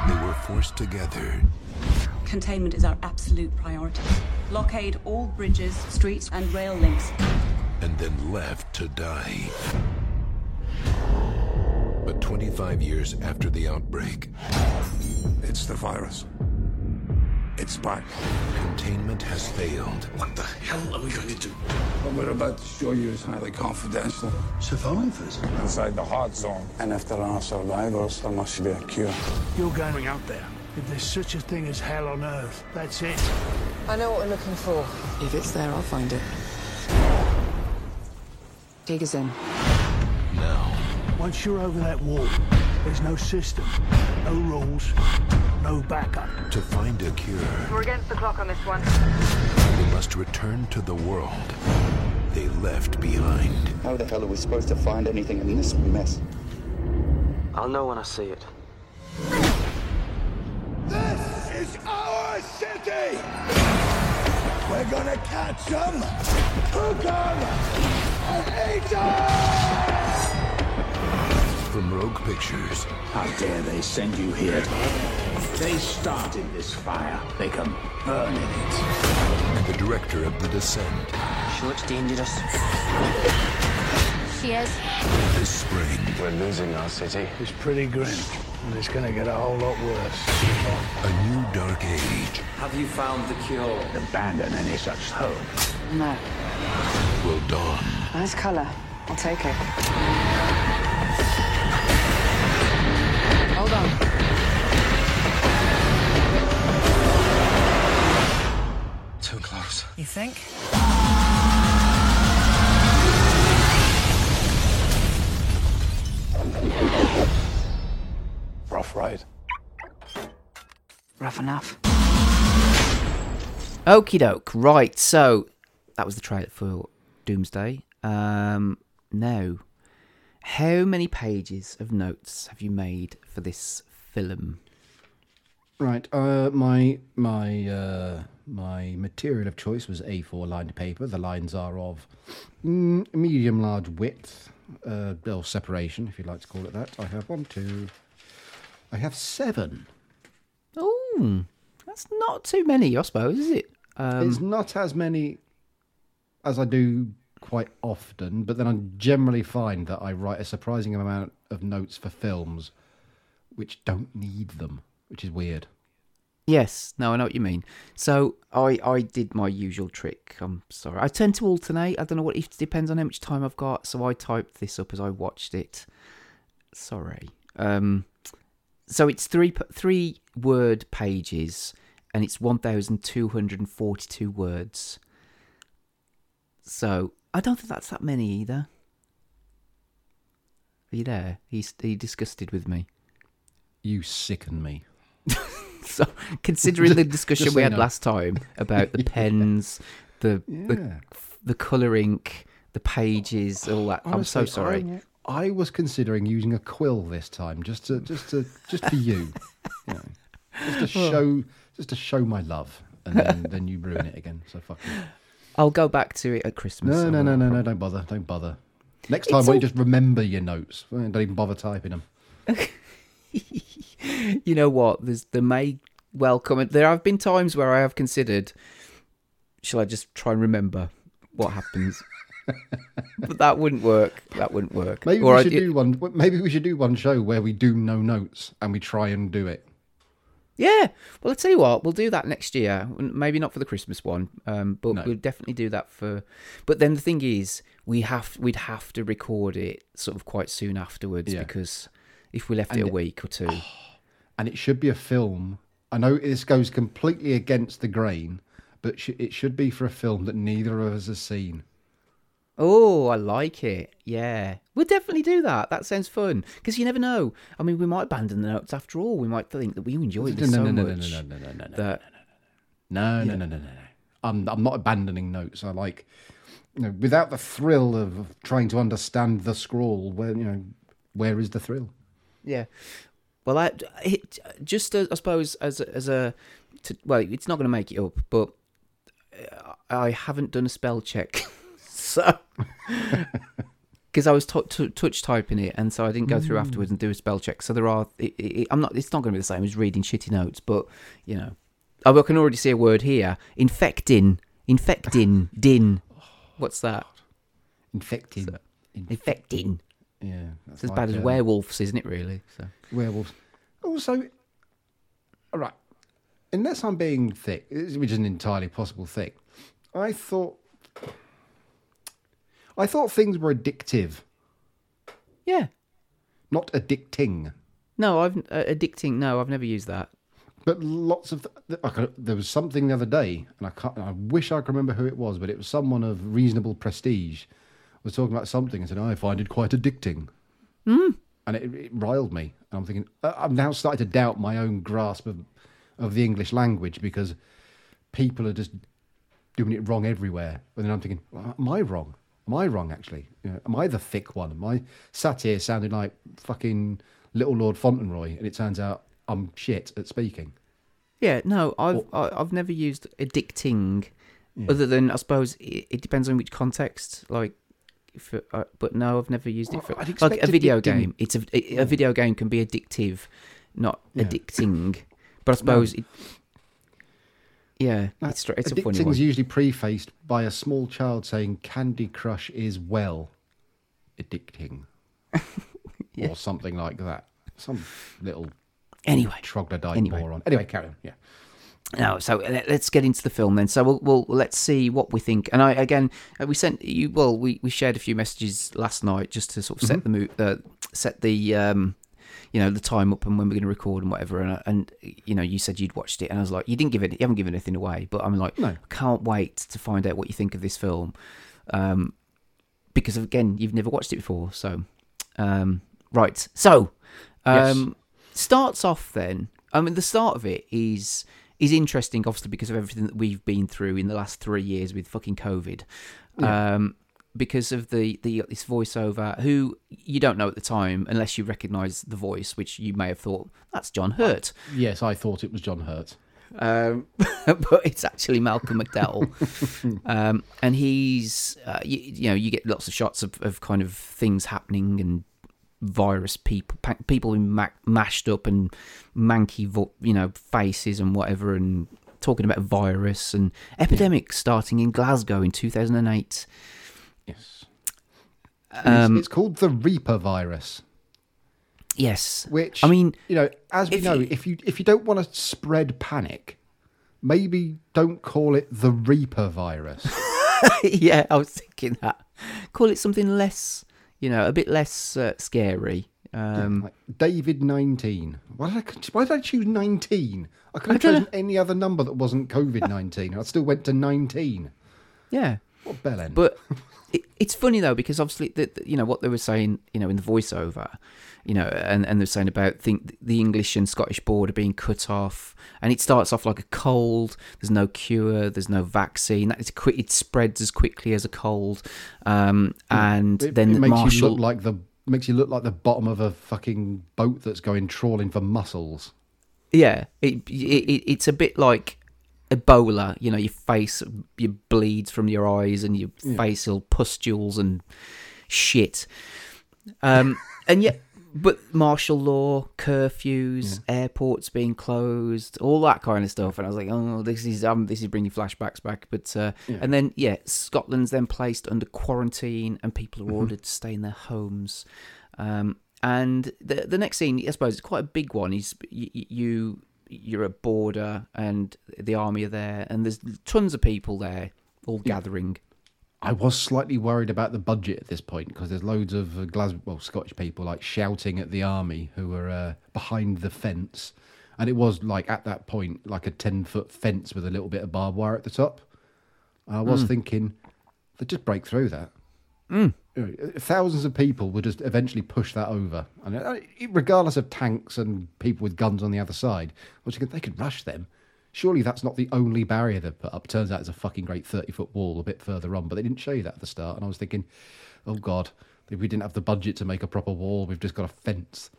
they were forced together. Containment is our absolute priority. Blockade all bridges, streets, and rail links. and then left to die. But 25 years after the outbreak, It's the virus. It's back. containment has failed. What the hell are we going to do? What we're about to show you is highly confidential. Survivors? Inside the hot zone. And if there are survivors, there must be a cure. You're going out there. If there's such a thing as hell on Earth, that's it. I know what we're looking for. If it's there, I'll find it. Take us in. Now, Once you're over that wall, there's no system, no rules, no backup. to find a cure, We're against the clock on this one. they must return to the world they left behind. How the hell are we supposed to find anything in this mess? I'll know when I see it. This is our city! We're gonna catch them, hook them, and eat them! From Rogue Pictures, How dare they send you here? They started this fire. They can burn in it. and the director of The Descent, Sure it's dangerous. She is. this spring, We're losing our city. It's pretty grim, and it's gonna get a whole lot worse. a new dark age Have you found the cure? Abandon any such hope. No. will dawn. Nice colour. I'll take it. Hold on. Too close. You think? Rough ride. Rough enough. Okie doke. Right. So that was the trailer for Doomsday. Um, now, how many pages of notes have you made for this film? Right. Uh, my my uh, my material of choice was A4 lined paper. The lines are of mm, medium large width, uh, or separation, if you'd like to call it that. I have one, two. I have seven. Oh, that's not too many, I suppose, is it? Um, it's not as many as I do quite often, but then I generally find that I write a surprising amount of notes for films which don't need them, which is weird. Yes, no, I know what you mean. So I I did my usual trick. I'm sorry. I tend to alternate. I don't know what it depends on how much time I've got. So I typed this up as I watched it. Sorry. Um, so it's three three word pages, and it's one thousand two hundred and forty two words. So I don't think that's that many either. Are you there? He's he disgusted with me. You sicken me. So, considering the discussion we had last time about the pens, the the Yeah. the color ink, the pages, all that, I'm so sorry. I, I was considering using a quill this time, just to just to just for you, you know, just to show just to show my love, and then, then you ruin it again. So fuck you. I'll go back to it at Christmas. No, no, no, no, no, don't bother, don't bother. Next time, why don't you just remember your notes? Don't even bother typing them. You know what? There's there may well come. There have been times where I have considered, shall I just try and remember what happens? but that wouldn't work. That wouldn't work. Maybe Or we I- should do one. Maybe we should do one show where we do no notes and we try and do it. Yeah. Well, I'll tell you what, we'll do that next year. Maybe not for the Christmas one, um, but No. we'll definitely do that for. But then the thing is, we have we'd have to record it sort of quite soon afterwards Yeah. because if we left it a week or two, and it should be a film. I know this goes completely against the grain, but it should be for a film that neither of us has seen. oh, I like it. Yeah, we'll definitely do that. That sounds fun because you never know. I mean, we might abandon the notes after all. We might think that we enjoyed this no, so no, no, no, much no, no, no, no, no, that No, no, no, no, no, no. I'm I'm not abandoning notes. I like, you know, without the thrill of trying to understand the scroll. Where you know, where is the thrill? Yeah. Well, I it, just uh, I suppose as a, as a to, well, it's not going to make it up, but I haven't done a spell check, so because I was t- t- touch typing it, and so I didn't go through afterwards and do a spell check. So there are. It, it, I'm not. It's not going to be the same as reading shitty notes, but you know, oh, I can already see a word here: infecting, infecting, din. What's that? Infecting. Infecting. Yeah. It's as like, bad as um, werewolves, isn't it? Really? So werewolves. Also, all right, unless I'm being thick, which is an entirely possible thing, I thought, I thought things were addictive, yeah. not addicting. No, I've uh, addicting. No, I've never used that. But lots of th- could- there was something the other day, and I can't. I wish I could remember who it was, but it was someone of reasonable prestige. Was talking about something and said, "I find it quite addicting," and it, it riled me. And I'm thinking, uh, I'm now starting to doubt my own grasp of of the English language because people are just doing it wrong everywhere. And then I'm thinking, well, am I wrong? Am I wrong actually? You know, am I the thick one? Am I sat here sounding like fucking little Lord Fauntleroy? And it turns out I'm shit at speaking. Yeah, no, I've I, I've never used addicting, other than I suppose it, it depends on which context. Like, if, uh, but no, I've never used it for like a video addicting- game. It's a a, a video game can be addictive, not Yeah. addicting. But I suppose it. Yeah, it's str- it's a funny Addicting one. is usually prefaced by a small child saying Candy Crush is well addicting. Yeah. Or something like that. Some little Anyway, troglodyte Anyway. moron. Anyway, carry on. Yeah. No, so let- let's get into the film then. So we'll, we'll let's see what we think. And I again, uh, we sent you. Well, we, we shared a few messages last night just to sort of set the mo- uh, set the um, you know, the time up and when we're going to record and whatever. And, and you know, you said you'd watched it, and I was like, you didn't give it, you haven't given anything away. But I'm like, No. I can't wait to find out what you think of this film, um, because again, you've never watched it before. So, um, right. So, um, starts off then. I mean, the start of it is is interesting, obviously, because of everything that we've been through in the last three years with fucking COVID. Um, because of the, the this voiceover, who you don't know at the time unless you recognise the voice, which you may have thought that's John Hurt, Yes, I thought it was John Hurt. um, but it's actually Malcolm McDowell, um, and he's uh, you, you know you get lots of shots of, of kind of things happening and virus people people being ma- mashed up and manky vo- you know faces and whatever and talking about virus and epidemic starting in Glasgow in 2008. Yes. And it's- Um, it's, called the Reaper virus, Yes, which I mean you know, as we if know, you- if you if you don't want to spread panic, maybe don't call it the Reaper virus. yeah, I was thinking that. Call it something less, you know, a bit less uh, scary. Um, like David nineteen. Why did I why did I choose nineteen? I could have chosen any other number that wasn't COVID nineteen. I still went to nineteen. yeah, What bellend? but it, it's funny though because obviously, the, the- you know, what they were saying, you know, in the voiceover, you know, and and they're saying about think the English and Scottish border being cut off, and it starts off like a cold. There's no cure. There's no vaccine. It's quick. It spreads as quickly as a cold, um, and it, then it makes Marshall. you look like the makes you look like the bottom of a fucking boat that's going trawling for mussels. Yeah, it, it it's a bit like Ebola. You know, your face you bleeds from your eyes, and your face will pustules and shit. Um, and yet, but martial law, curfews, airports being closed, all that kind of stuff. And I was like, oh, this is um, this is bringing flashbacks back. But uh, and then yeah, Scotland's then placed under quarantine, and people are ordered to stay in their homes. Um, and the the next scene, I suppose, it's quite a big one. Is you, you you're a border, and the army are there, and there's tons of people there, all gathering. I was slightly worried about the budget at this point because there's loads of Glasgow, well, Scottish people like shouting at the army who were uh, behind the fence, and it was like at that point like a ten foot fence with a little bit of barbed wire at the top. And I was thinking they'd just break through that. Know, thousands of people would just eventually push that over, and uh, regardless of tanks and people with guns on the other side, which they could rush them. Surely that's not the only barrier they've put up. Turns out it's a fucking great 30 foot wall a bit further on, but they didn't show you that at the start. And I was thinking, oh God, if we didn't have the budget to make a proper wall, we've just got a fence.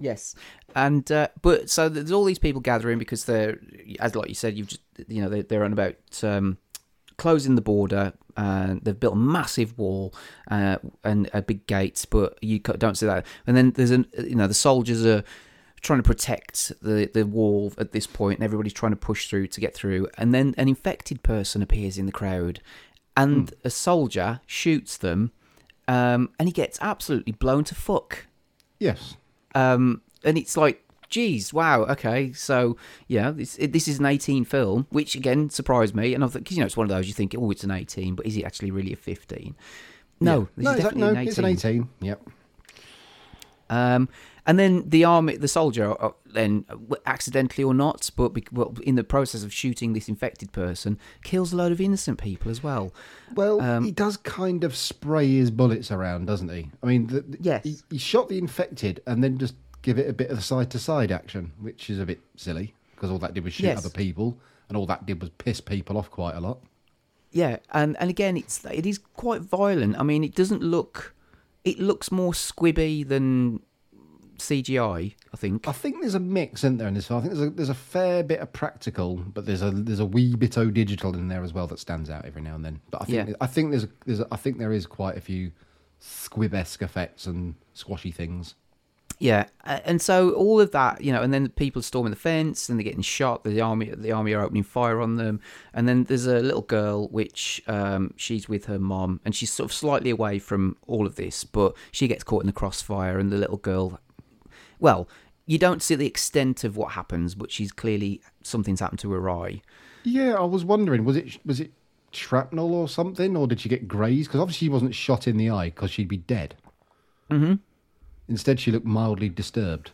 Yes, and uh, but so there's all these people gathering because they're, as like you said, you've just you know they're, they're on about um, closing the border. Uh, they've built a massive wall uh, and a big gate, but you don't see that. And then there's an, you know, the soldiers are trying to protect the the wall at this point, and everybody's trying to push through to get through. And then an infected person appears in the crowd, and a soldier shoots them, um, and he gets absolutely blown to fuck. Yes. Um, and it's like, geez, wow, okay, so yeah, this it, this is an 18 film, which again surprised me. And I thought, because you know, it's one of those you think, oh, it's an 18, but is it actually really a 15? No, this no, is it's, definitely no, an 18. it's an 18. Yep. Um, and then the army, the soldier, uh, then uh, accidentally or not, but bec- well, in the process of shooting this infected person, kills a load of innocent people as well. Well, Um, he does kind of spray his bullets around, doesn't he? I mean, the- Yes. he, he shot the infected and then just give it a bit of side to side action, which is a bit silly because all that did was shoot Yes. other people, and all that did was piss people off quite a lot. Yeah, and and again, it's it is quite violent. I mean, it doesn't look, it looks more squibby than CGI. I think. I think there's a mix, isn't there, in this film? I think there's a there's a fair bit of practical, but there's a there's a wee bit of digital in there as well that stands out every now and then. But I think Yeah. I think there's a, there's a, I think there is quite a few squib-esque effects and squashy things. Yeah, and so all of that, you know, and then people storming the fence, and they're getting shot. The army, the army are opening fire on them, and then there's a little girl, which um, she's with her mom, and she's sort of slightly away from all of this, but she gets caught in the crossfire, and the little girl, well, you don't see the extent of what happens, but she's clearly something's happened to her eye. Yeah, I was wondering, was it was it shrapnel or something, or did she get grazed? Because obviously she wasn't shot in the eye because she'd be dead. Mm-hmm. Instead, she looked mildly disturbed.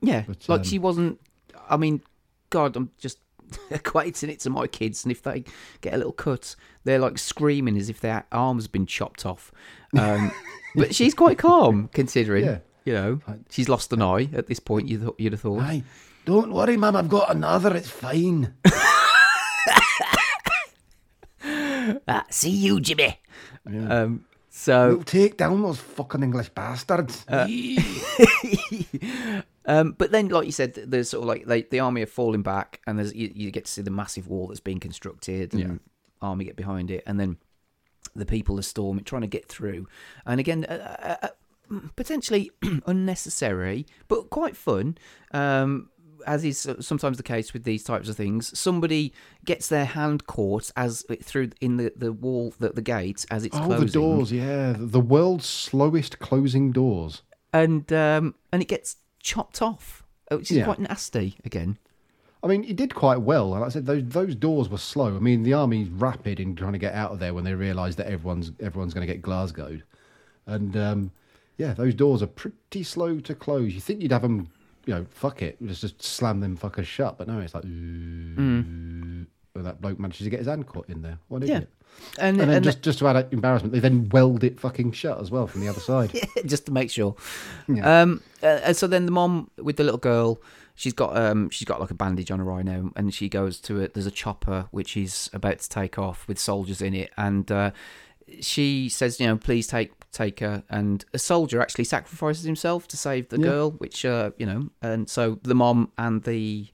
Yeah, But, like um, she wasn't. I mean, God, I'm just equating it to my kids, and if they get a little cut, they're like screaming as if their arm's been chopped off. Um, but she's quite calm considering. Yeah. You know, she's lost an eye at this point. You you'd have thought. Aye, don't worry, Mum. I've got another. It's fine. Ah, see you, Jimmy. Um, so We'll take down those fucking English bastards. Um, but then, like you said, there's sort of like they, the army are falling back, and there's you, you get to see the massive wall that's being constructed, and army get behind it, and then the people are storming, trying to get through, and again, uh, uh, uh, potentially unnecessary, but quite fun. Um, as is sometimes the case with these types of things, somebody gets their hand caught as through in the, the wall, the, the gate as it's oh, closing. the doors. Yeah, the world's slowest closing doors. and um, and it gets chopped off, which is Yeah. quite nasty. Again, I mean, he did quite well. Like I said, those those doors were slow. I mean, the army's rapid in trying to get out of there when they realise that everyone's everyone's going to get Glasgowed, and um, yeah, those doors are pretty slow to close. You think you'd have them, you know, fuck it, just just slam them fuckers shut, but no, it's like, and that bloke manages to get his hand caught in there. What an Yeah. idiot. and And then and just, just to add embarrassment, they then weld it fucking shut as well from the other side. just to make sure. Um, uh, and so then the mom with the little girl, she's got um, she's got like a bandage on her eye now, and she goes to it. There's a chopper which is about to take off with soldiers in it, and uh, she says, you know, please take take her. And a soldier actually sacrifices himself to save the Yeah. girl, which uh, you know, and so the mom and the.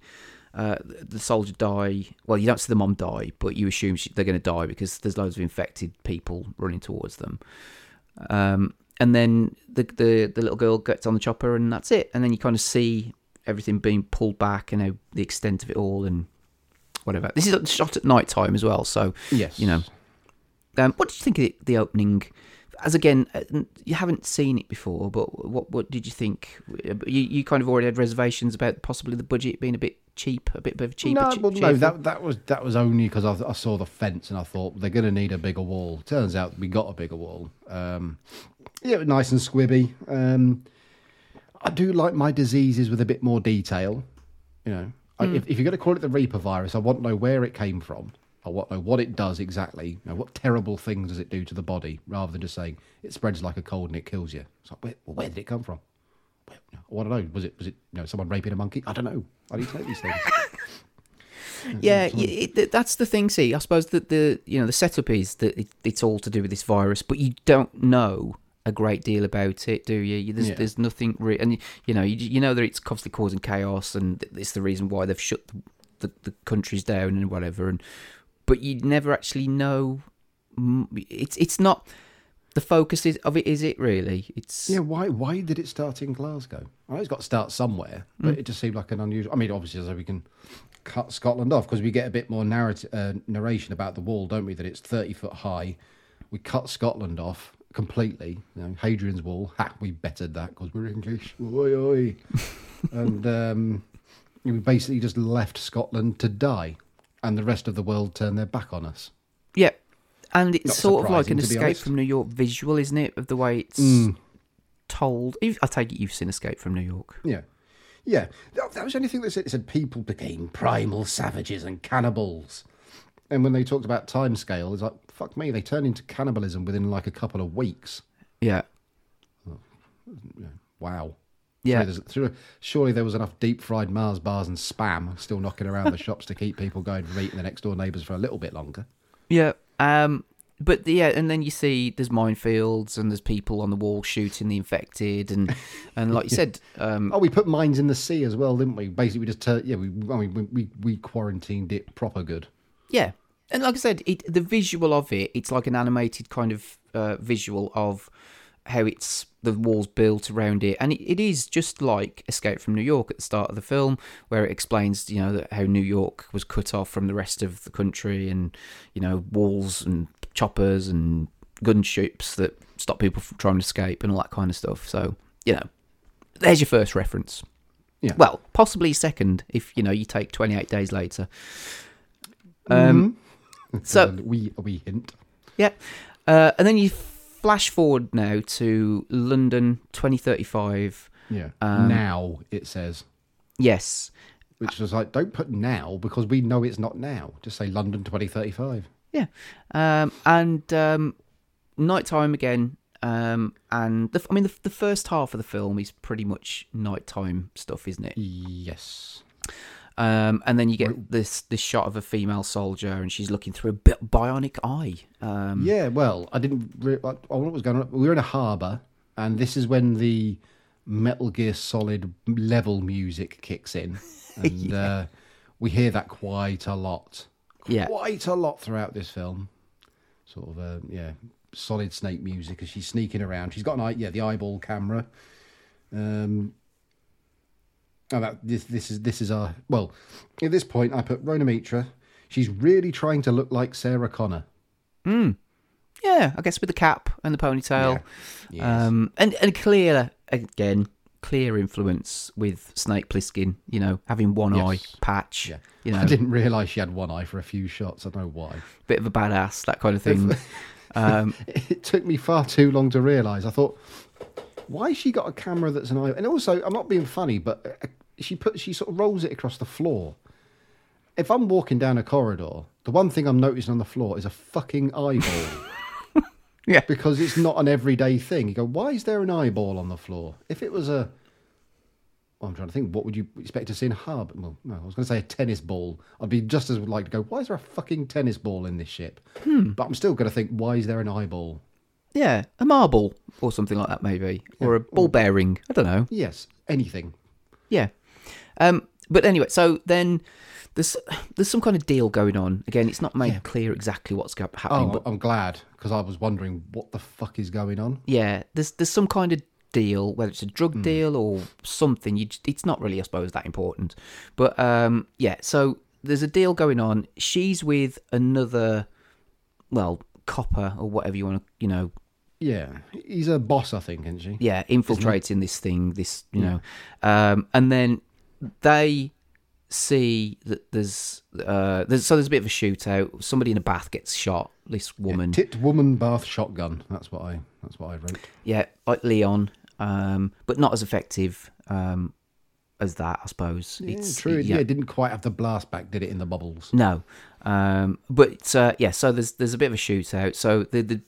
Uh, the soldier die. Well, you don't see the mom die, but you assume she, they're going to die because there's loads of infected people running towards them. Um, and then the, the the little girl gets on the chopper, and that's it. And then you kind of see everything being pulled back and how the extent of it all, and whatever. This is shot at night time as well, so Yes. you know. Um, what did you think of the, the opening? As again, uh, you haven't seen it before, but what what did you think? You you kind of already had reservations about possibly the budget being a bit cheap, a bit of a cheaper. No, well, no, that that was that was only because I, I saw the fence and I thought they're going to need a bigger wall. Turns out we got a bigger wall. Um, yeah, nice and squibby. Um, I do like my diseases with a bit more detail. You know, I, if, if you're going to call it the Reaper virus, I want to know where it came from. I want to know what it does exactly. You know, what terrible things does it do to the body, rather than just saying it spreads like a cold and it kills you. It's like, where, well, where did it come from? Well, I want to know. Was it was it you know someone raping a monkey? I don't know. I need to know these things. Yeah, it, that's the thing. See, I suppose that the you know the setup is that it, it's all to do with this virus, but you don't know a great deal about it, do you? You- There's, Yeah. there's nothing, re- and you know, you, you know that it's constantly causing chaos, and it's the reason why they've shut the, the, the countries down and whatever. And but you'd never actually know. mm, It's it's not the focus is, of it, is it really? It's Yeah, why why did it start in Glasgow? I know it's got to start somewhere, but it just seemed like an unusual. I mean, obviously, so we can cut Scotland off because we get a bit more narrative uh, narration about the wall, don't we? That it's thirty foot high. We cut Scotland off completely. You know, Hadrian's Wall. Ha, we bettered that because we're English. Oi, oi. and um, we basically just left Scotland to die, and the rest of the world turn their back on us. Yeah, and it's Not sort of like an surprising, to be escape from New York visual, isn't it? Of the way it's Mm. told. I take it you've seen Escape from New York. Yeah. Yeah. That, was the only thing that said, it said people became primal savages and cannibals. And when they talked about time scale, it's like, fuck me, they turned into cannibalism within like a couple of weeks. Yeah, Wow. yeah, Surely, there's- surely- there was enough deep fried Mars bars and spam still knocking around the shops to keep people going from eating the next door neighbours for a little bit longer. yeah. Um, but yeah, and then you see there's minefields and there's people on the wall shooting the infected, and and like you said, um, Oh, we put mines in the sea as well, didn't we? Basically, we just turned, yeah, we, I mean, we, we, we quarantined it proper good. Yeah, and like I said, it, the visual of it, it's like an animated kind of uh, visual of how it's the walls built around it, and it, it is just like Escape from New York at the start of the film, where it explains, you know, how New York was cut off from the rest of the country, and you know, walls and choppers and gunships that stop people from trying to escape and all that kind of stuff. So you know, there's your first reference. Yeah. Well, possibly second if you know you take 28 days later. Um, so A wee, a wee hint. yeah. Uh, and then you flash forward now to London 2035. Yeah. Um, now, it says. Yes. Which was like, don't put now because we know it's not now. Just say London 2035. Yeah. Um, and um, nighttime again. Um, and the, I mean, the, the first half of the film is pretty much nighttime stuff, isn't it? Yes. Um, and then you get this this shot of a female soldier, and she's looking through a bi- bionic eye. Um, Yeah, well, I didn't. Re- I, I don't know what was going on. We were in a harbour, and this is when the Metal Gear Solid level music kicks in, and uh, we hear that quite a lot. Yeah. quite a lot throughout this film. Sort of, uh, yeah, Solid Snake music as she's sneaking around. She's got an eye, yeah, the eyeball camera. Um, oh, that this this is this is our well. At this point, I put Rhona Mitra. She's really trying to look like Sarah Connor. Hmm. Yeah, I guess with the cap and the ponytail. Yes. Um, and and clear again, clear influence with Snake Plissken. You know, having one eye patch. Yeah. You know, I didn't realise she had one eye for a few shots. I don't know why. bit of a badass, that kind of thing. um, It took me far too long to realise. I thought, why she got a camera that's an eye? And also, I'm not being funny, but uh, she put she sort of rolls it across the floor. If I'm walking down a corridor, the one thing I'm noticing on the floor is a fucking eyeball. Yeah. Because it's not an everyday thing. You go, why is there an eyeball on the floor? If it was a well, I'm trying to think. What would you expect to see in a harbour? Well, no, I was going to say a tennis ball. I'd be just as would like to go. Why is there a fucking tennis ball in this ship? But I'm still going to think. Why is there an eyeball? Yeah, a marble or something like that, maybe, or a ball bearing. I don't know. Yes, anything. Yeah. Um, but anyway, so then there's there's some kind of deal going on. Again, it's not made clear exactly what's happening, Oh, but I'm glad because I was wondering what the fuck is going on. yeah, there's there's some kind of deal, whether it's a drug deal or something. You, it's not really, I suppose, that important. But um, yeah, so there's a deal going on. She's with another, well, copper or whatever you want to, you know, Yeah, he's a boss, I think, isn't she? yeah, infiltrating this thing, this, you know, um, and then they see that there's, uh, there's, so there's a bit of a shootout. Somebody in a bath gets shot. This woman, Tipped woman bath shotgun. That's what I. That's what I wrote. yeah, like Leon, um, but not as effective um, as that, I suppose. Yeah, it's true. yeah. Yeah, it didn't quite have the blast back, did it? In the bubbles. No, um, but uh, yeah. So there's there's a bit of a shootout. So the the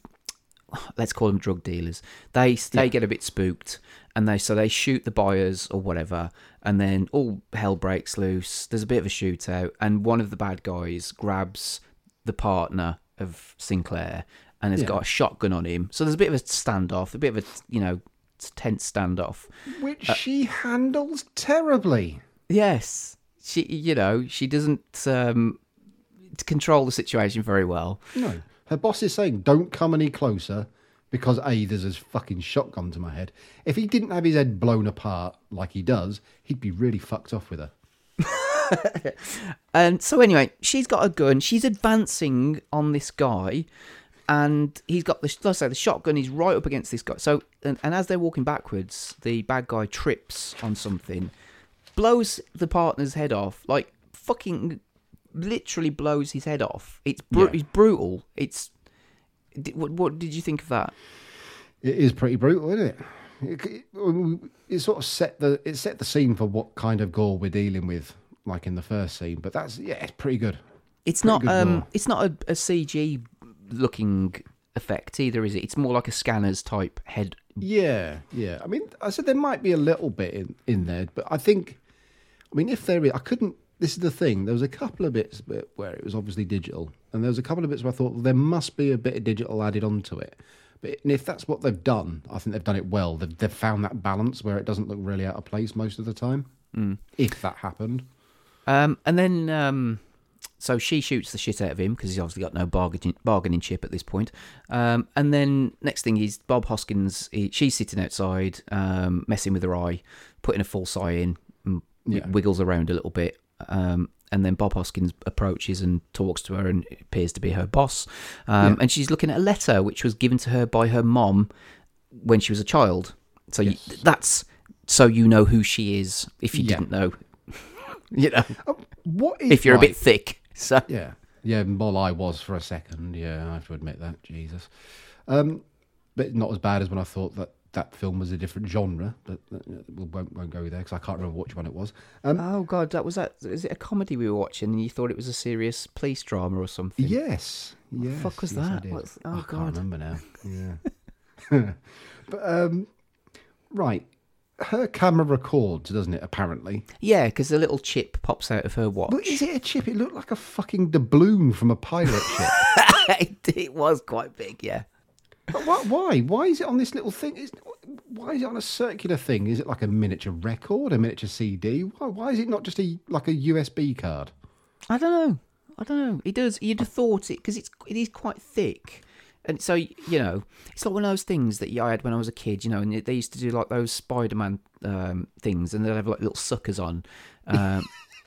let's call them drug dealers. They they get a bit spooked, and they so they shoot the buyers or whatever, and then all hell breaks loose. There's a bit of a shootout, and one of the bad guys grabs the partner of Sinclair and has Yeah. got a shotgun on him. So there's a bit of a standoff, a bit of a you know tense standoff. Which she handles terribly. Yes, she you know she doesn't um control the situation very well. No. Her boss is saying, don't come any closer because A, there's this fucking shotgun to my head. If he didn't have his head blown apart like he does, he'd be really fucked off with her. And um, so anyway, she's got a gun. She's advancing on this guy, and he's got the let's say the shotgun is right up against this guy. So and, and as they're walking backwards, the bad guy trips on something, blows the partner's head off, like fucking literally blows his head off. It's bru- Yeah. it's brutal. It's what, what did you think of that? It is pretty brutal, isn't it? It, it, it sort of set the it set the scene for what kind of gore we're dealing with, like in the first scene. But that's yeah, it's pretty good. It's Pretty not good um gore. it's not a, a CG looking effect either, is it? It's more like a scanners type head. Yeah, yeah. I mean, I said there might be a little bit in, in there, but I think, I mean, if there is, I couldn't. This is the thing. There was a couple of bits where- it was obviously digital, and there was a couple of bits where I thought well, there must be a bit of digital added onto it. But and if that's what they've done, I think they've done it well. They've, they've found that balance where it doesn't look really out of place most of the time. Mm. If that happened, Um, and then, um, so she shoots the shit out of him because he's obviously got no bargaining, bargaining chip at this point. Um, and then next thing is Bob Hoskins. He, she's sitting outside, um, messing with her eye, putting a false eye in, Yeah. wiggles around a little bit. Um, and then Bob Hoskins approaches and talks to her, and appears to be her boss. Um, Yeah. And she's looking at a letter which was given to her by her mom when she was a child. So you, that's so you know who she is if you Yeah. didn't know. you know what if, if you're a bit thick. So Yeah, yeah. Well, I was for a second. Yeah, I have to admit that. Jesus, um, but not as bad as when I thought that that film was a different genre. But we won't won't go there because I can't remember which one it was. Um, oh god, that was that. Is it a comedy we were watching and you thought it was a serious police drama or something? yes, yes. fuck was yes, that? What's- oh, I God. can't remember now. Yeah, but um, right. Her camera records, doesn't it? Apparently, Yeah, because a little chip pops out of her watch. but is it a chip? It looked like a fucking doubloon from a pirate ship. it was quite big, yeah. But why, why? Is it on this little thing? Why is it on a circular thing? Is it like a miniature record, a miniature CD? Why, why is it not just a like a USB card? I don't know. I don't know. It does. You'd have thought it because it's it is quite thick, and so you know it's like one of those things that I had when I was a kid. You know, and they used to do like those Spider-Man um, things, and they'd have like little suckers on. Um,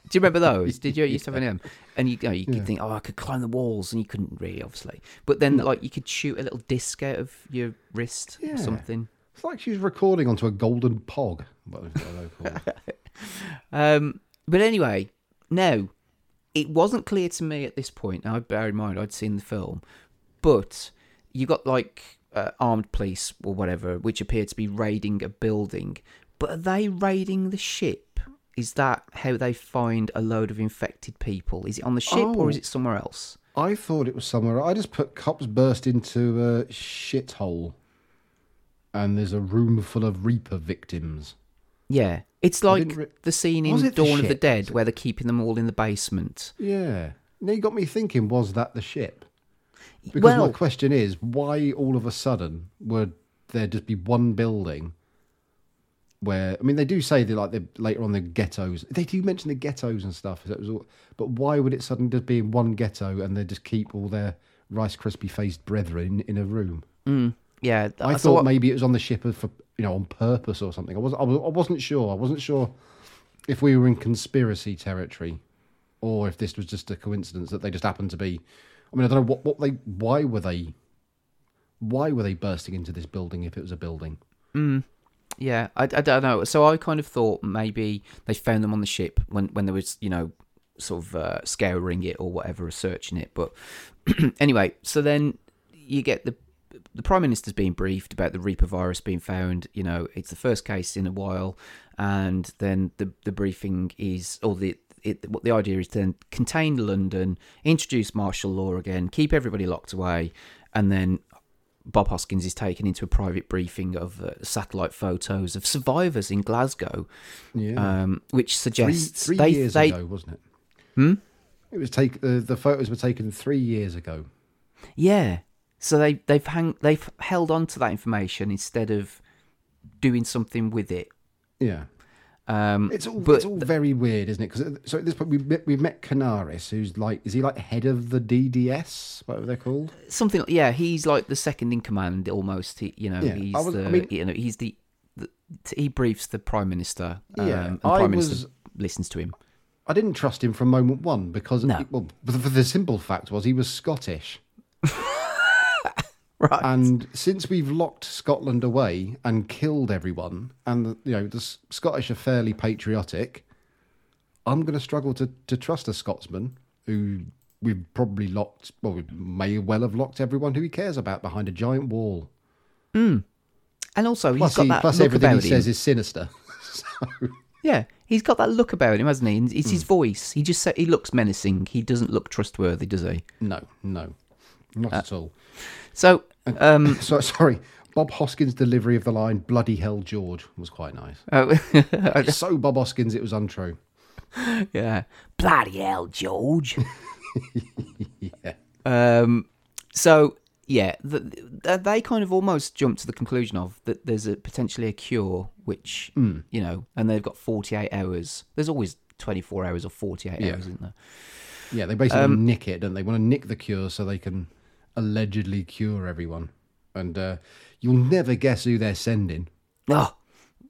do you remember those? Did you used to have any of them? And you, you know, you could think, oh, I could climb the walls, and you couldn't really, obviously. But then, like, you could shoot a little disc out of your wrist Yeah. or something. It's like she was recording onto a golden pog. What was what they called? Um, but anyway, no, it wasn't clear to me at this point. Now, bear in mind, I'd seen the film, but you got like uh, armed police or whatever, which appeared to be raiding a building. But are they raiding the ship? Is that how they find a load of infected people? Is it on the ship or is Oh. it somewhere else? I thought it was somewhere. I just put cops burst into a shithole, and there's a room full of Reaper victims. Yeah, it's like re- the scene in it the Dawn of the? Dead where they're keeping them all in the basement. Yeah. Now you got me thinking. Was that the ship? Because well, my question is, why all of a sudden would there just be one building where I mean they do say that like they later on the ghettos they do mention the ghettos and stuff. So all, but why would it suddenly just be in one ghetto and they just keep all their Rice Krispie faced brethren in a room? mm, yeah, I, so thought what- maybe it was on the ship for you know on purpose or something. I was I, was, I wasn't sure. I wasn't sure if we were in conspiracy territory or if this was just a coincidence that they just happened to be. I mean, I don't know what what they why were they why were they bursting into this building if it was a building? Mm, yeah, I, I don't know. So I kind of thought maybe they found them on the ship when when there was you know sort of uh, scouring it or whatever, searching it. But anyway, so then you get the the prime minister's being briefed about the Reaper virus being found. You know, it's the first case in a while, and then the the briefing is or the it, what the idea is then contain London, introduce martial law again, keep everybody locked away, and then Bob Hoskins is taken into a private briefing of uh, satellite photos of survivors in Glasgow, Yeah. um, which Three, suggests three they years they ago, wasn't it? Hmm? It was take the the photos were taken three years ago. yeah. So they they've hang they've held on to that information instead of doing something with it. Yeah. Um, It's all but it's all very weird, isn't it? Because so at this point we've met, we've met Canaris, who's like is he like head of the DDS, whatever they're called? something. Yeah, he's like the second in command almost. He, you know, Yeah, he's was- the. I mean- you know, he's the, the. He briefs the prime minister. Um, Yeah, and the I prime was- minister listens to him. I didn't trust him from moment one because No. well, the, the simple fact was he was Scottish. Right. And since we've locked Scotland away and killed everyone, and the, you know the Scottish are fairly patriotic, I'm going to struggle to, to trust a Scotsman who we've probably locked. Well, we may well have locked everyone who he cares about behind a giant wall. and also, he's Plus, got he, that plus look everything about he him. says is sinister. so, Yeah, he's got that look about him, hasn't he? It's Hmm. his voice. He just he looks menacing. He doesn't look trustworthy, does he? no, no, not at all. So, um, So sorry, Bob Hoskins' delivery of the line "Bloody hell, George" was quite nice. oh, so Bob Hoskins, it was untrue. yeah, bloody hell, George. yeah. Um, so yeah, the, the, they kind of almost jump to the conclusion of that there's a potentially a cure, which Hmm. you know, and they've got 48 hours. There's always 24 hours or 48 Yeah. hours, isn't there? Yeah, they basically Um, nick it, don't they? Want to nick the cure so they can allegedly cure everyone. And uh, you'll never guess who they're sending. Oh,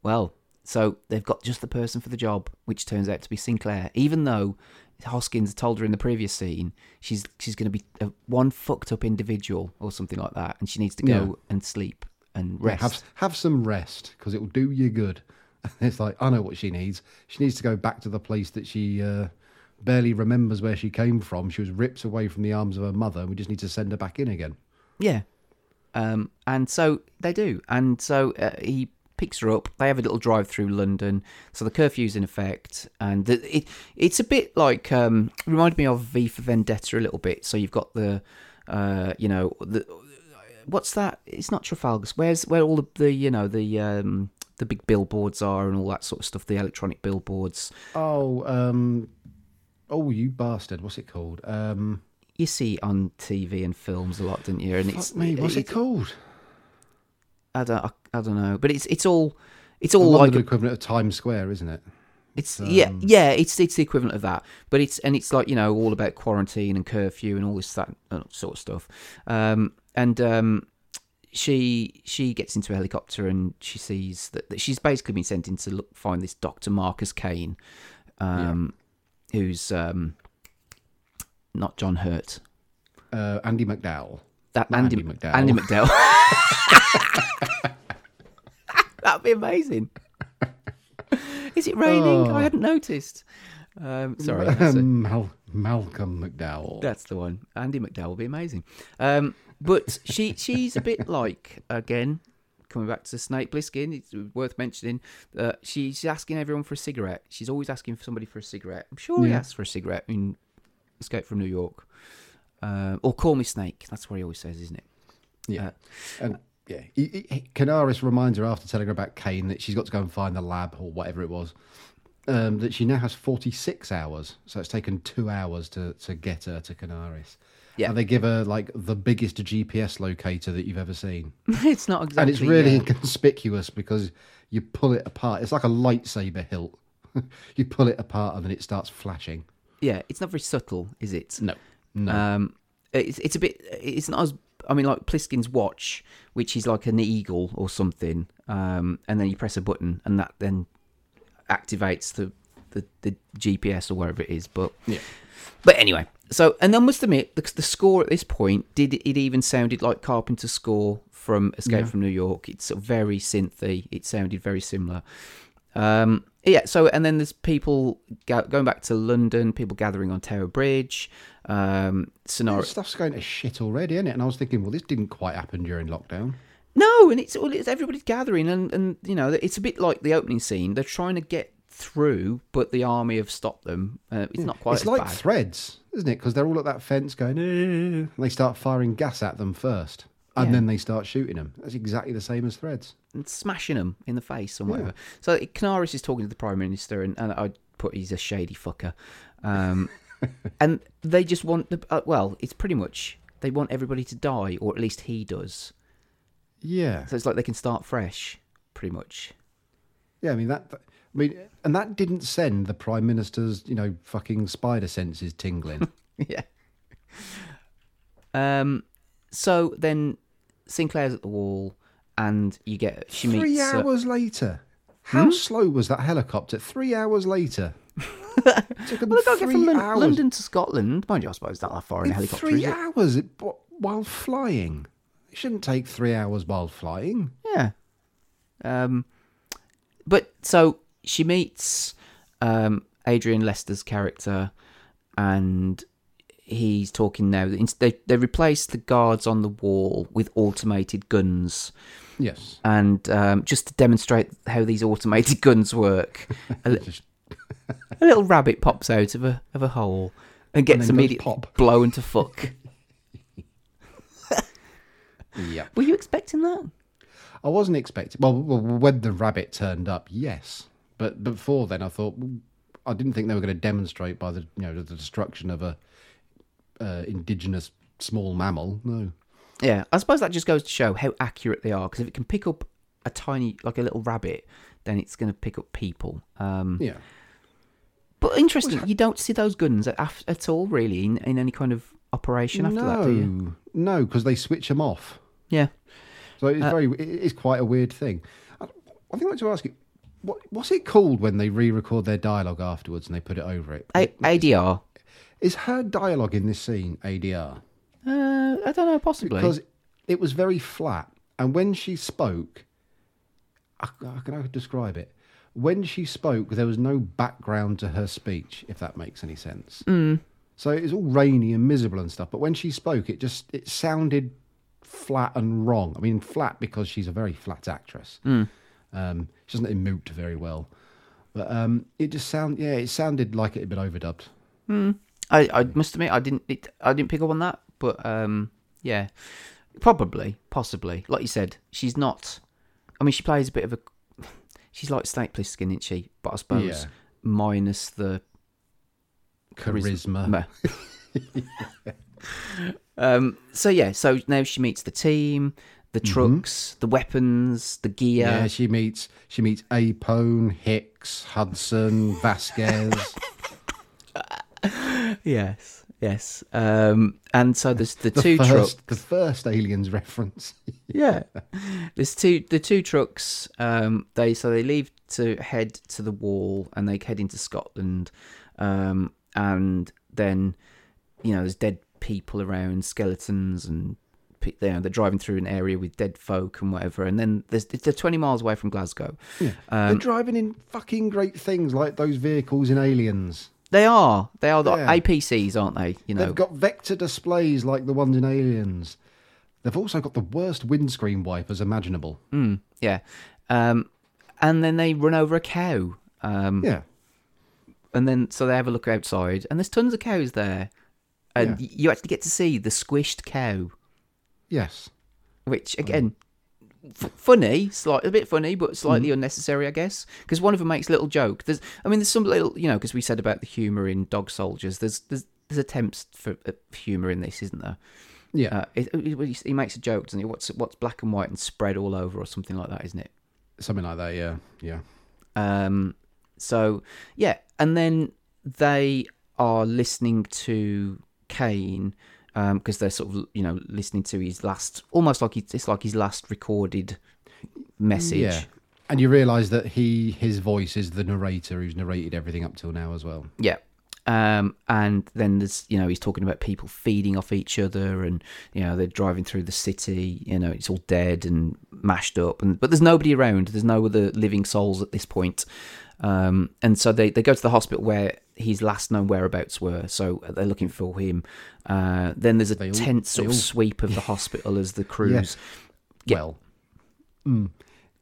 well, so they've got just the person for the job, which turns out to be Sinclair. Even though Hoskins told her in the previous scene she's she's going to be a, one fucked up individual or something like that, and she needs to go Yeah. and sleep and Yeah, rest. have have some rest because it will do you good. It's like I know what she needs. She needs to go back to the place that she uh, barely remembers where she came from. She was ripped away from the arms of her mother. We just need to send her back in again. Yeah. Um, and so they do. And so uh, he picks her up. They have a little drive through London. So the curfew's in effect. And the, it it's a bit like, um, reminded me of V for Vendetta a little bit. So you've got the, uh, you know, the, what's that? It's not Trafalgar. Where's where all the, the you know, the, um, the big billboards are and all that sort of stuff, the electronic billboards. Oh, um, oh, you bastard! What's it called? Um, You see on TV and films a lot, don't you? And fuck me, what's it called? I don't, I, I don't know, but it's it's all it's all like a, equivalent of Times Square, isn't it? It's yeah, yeah. It's it's the equivalent of that, but it's and it's like you know all about quarantine and curfew and all this that sort of stuff. Um, and um, she she gets into a helicopter and she sees that, that she's basically been sent in to look find this Doctor Marcus Kane, um, who's um, not John Hurt. Uh, Andy McDowell. That Not Andy, Andy McDowell. Andy McDowell. That'd be amazing. Is it raining? Oh. I hadn't noticed. Um, sorry, Mal- Malcolm McDowell. that's the one. Andy McDowell would be amazing. Um, but she she's a bit like again coming back to Snake Plissken. It's worth mentioning. Uh, she's asking everyone for a cigarette. She's always asking for somebody for a cigarette. I'm sure he asks for a cigarette in Escape from New York. Uh, or Call Me Snake. That's what he always says, isn't it? Yeah, Uh, and yeah, he, he, Canaris reminds her after telling her about Kane that she's got to go and find the lab or whatever it was. Um, that she now has forty six hours, so it's taken two hours to to get her to Canaris. Yeah. and they give her like the biggest GPS locator that you've ever seen, it's not exactly. and it's really uh, inconspicuous because you pull it apart. It's like a lightsaber hilt. you pull it apart and then it starts flashing. yeah, it's not very subtle, is it? No, no. Um, it's it's a bit. It's not as. I mean, like Plissken's watch, which is like an eagle or something, um, and then you press a button, and that then activates the, the, the GPS or wherever it is. But Yeah. But anyway, so and I must admit, the, the score at this point did it even sounded like Carpenter's score from Escape Yeah. from New York. It's very synthy. It sounded very similar. Um, yeah. So and then there's people go, going back to London. People gathering on Tower Bridge. Um, scenario. Stuff's going to shit already, isn't it? And I was thinking, well, this didn't quite happen during lockdown. No, and it's well, it's everybody's gathering, and and you know it's a bit like the opening scene. They're trying to get through, but the army have stopped them. Uh, it's not quite It's like bad. threads, isn't it? Because they're all at that fence going, "Eh," and they start firing gas at them first, and Yeah. then they start shooting them. That's exactly the same as threads. and smashing them in the face and whatever. So Canaris is talking to the prime minister, and, and I put he's a shady fucker, um, and they just want the uh, well, it's pretty much they want everybody to die, or at least he does. Yeah, So it's like they can start fresh, pretty much. yeah. I mean that. that- I mean, and that didn't send the prime minister's, you know, fucking spider senses tingling. yeah. Um. So then, Sinclair's at the wall, and you get she Three meets. uh, hours later. How Hmm? slow was that helicopter? Three hours later. Took well, they get three from hours. London to Scotland. Mind you, I suppose not that far in a In helicopter. three hours it, while flying. It shouldn't take three hours while flying. Yeah. Um, but so she meets um, Adrian Lester's character, and he's talking now. They they replaced the guards on the wall with automated guns. Yes. And um, just to demonstrate how these automated guns work, a, li- a little rabbit pops out of a of a hole and gets goes immediately pop. blown to fuck. Yeah. Were you expecting that? I wasn't expecting. Well, when the rabbit turned up, yes. But before then, I thought I didn't think they were going to demonstrate by the you know the destruction of a uh, indigenous small mammal. No. Yeah, I suppose that just goes to show how accurate they are. Because if it can pick up a tiny, like a little rabbit, then it's going to pick up people. Um, Yeah. But interesting, you don't see those guns at, at all, really, in, in any kind of operation after no, that, do you? no, because they switch them off. Yeah. So it's Uh, very, it is quite a weird thing. I, I think I want to ask you, what, what's it called when they re-record their dialogue afterwards and they put it over it? A- ADR. Is her dialogue in this scene ADR? Uh, I don't know, possibly. Because it was very flat, and when she spoke, I, I can I describe it. When she spoke, there was no background to her speech, if that makes any sense. Mm. So it was all rainy and miserable and stuff. But when she spoke, it just it sounded flat and wrong. I mean, flat because she's a very flat actress. Mm. Um, she doesn't emote very well, but um, it just sound yeah, it sounded like it had been overdubbed. Hmm. I, I must admit, I didn't, it, I didn't pick up on that, but um, yeah, probably, possibly. Like you said, she's not. I mean, she plays a bit of a. She's like Snake Plissken, isn't she? But I suppose Yeah. minus the Charisma. um. So yeah. So now she meets the team, the Mhm. trucks, the weapons, the gear. Yeah, she meets she meets Apone, Hicks, Hudson, Vasquez. yes. Yes. Um. And so there's the, the two first, trucks. the first aliens reference. yeah there's two the two trucks um they so they leave to head to the wall and they head into scotland um and then you know there's dead people around skeletons and you know, they're driving through an area with dead folk and whatever and then there's they're 20 miles away from glasgow Yeah. They're um, driving in fucking great things like those vehicles in Aliens. they are they are the Yeah. apcs aren't they you know They've got vector displays like the ones in Aliens. They've also got the worst windscreen wipers imaginable. Mm, yeah. Um, and then they run over a cow. Um, Yeah. And then, so they have a look outside, and there's tons of cows there. And Yeah. you actually get to see the squished cow, Yes. which, again, f- funny, slight, a bit funny, but slightly unnecessary, I guess. Because one of them makes a little joke. There's, I mean, there's some little, you know, because we said about the humour in Dog Soldiers. There's, there's, there's attempts for uh, humour in this, isn't there? Yeah. Uh, it, it- he makes a joke, doesn't he? What's what's black and white and spread all over, or something like that, isn't it? Something like that, yeah. Yeah. Um, so yeah, and then they are listening to Kane because they're sort of you know listening to his last, almost like it's, like his last recorded message. Yeah. And you realise that he his voice is the narrator who's narrated everything up till now as well. Yeah. Um, and then there's, you know, he's talking about people feeding off each other, and you know they're driving through the city. You know, it's all dead and mashed up, and but there's nobody around. There's no other living souls at this point. Um, and so they, they go to the hospital where his last known whereabouts were. So they're looking for him. Uh, then there's a They all- tense they sort of all- sweep of the hospital as the crews. Yeah. Well, mm,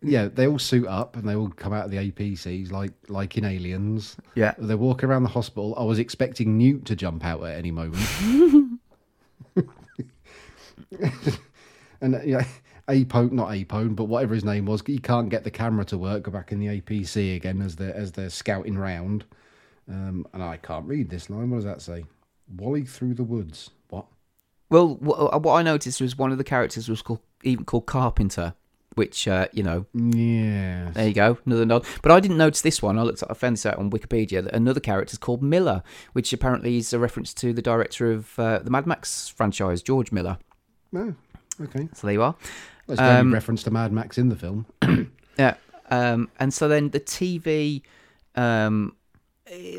yeah, they all suit up and they all come out of the APCs like like in Aliens. Yeah. they walk around the hospital. I was expecting Newt to jump out at any moment. and yeah, Apone, not Apone, but whatever his name was, he can't get the camera to work. Go back in the APC again as they're as they're scouting round. Um, and I can't read this line. What does that say? Wally through the woods. What? Well, what, what I noticed was one of the characters was called even called Carpenter, which uh, you know, Yeah. there you go, another nod. But I didn't notice this one. I looked, I found this out on Wikipedia. That another character is called Miller, which apparently is a reference to the director of uh, the Mad Max franchise, George Miller. Oh, okay. So there you are. There's no Um, reference to Mad Max in the film. Yeah. Um, and so then the TV, um,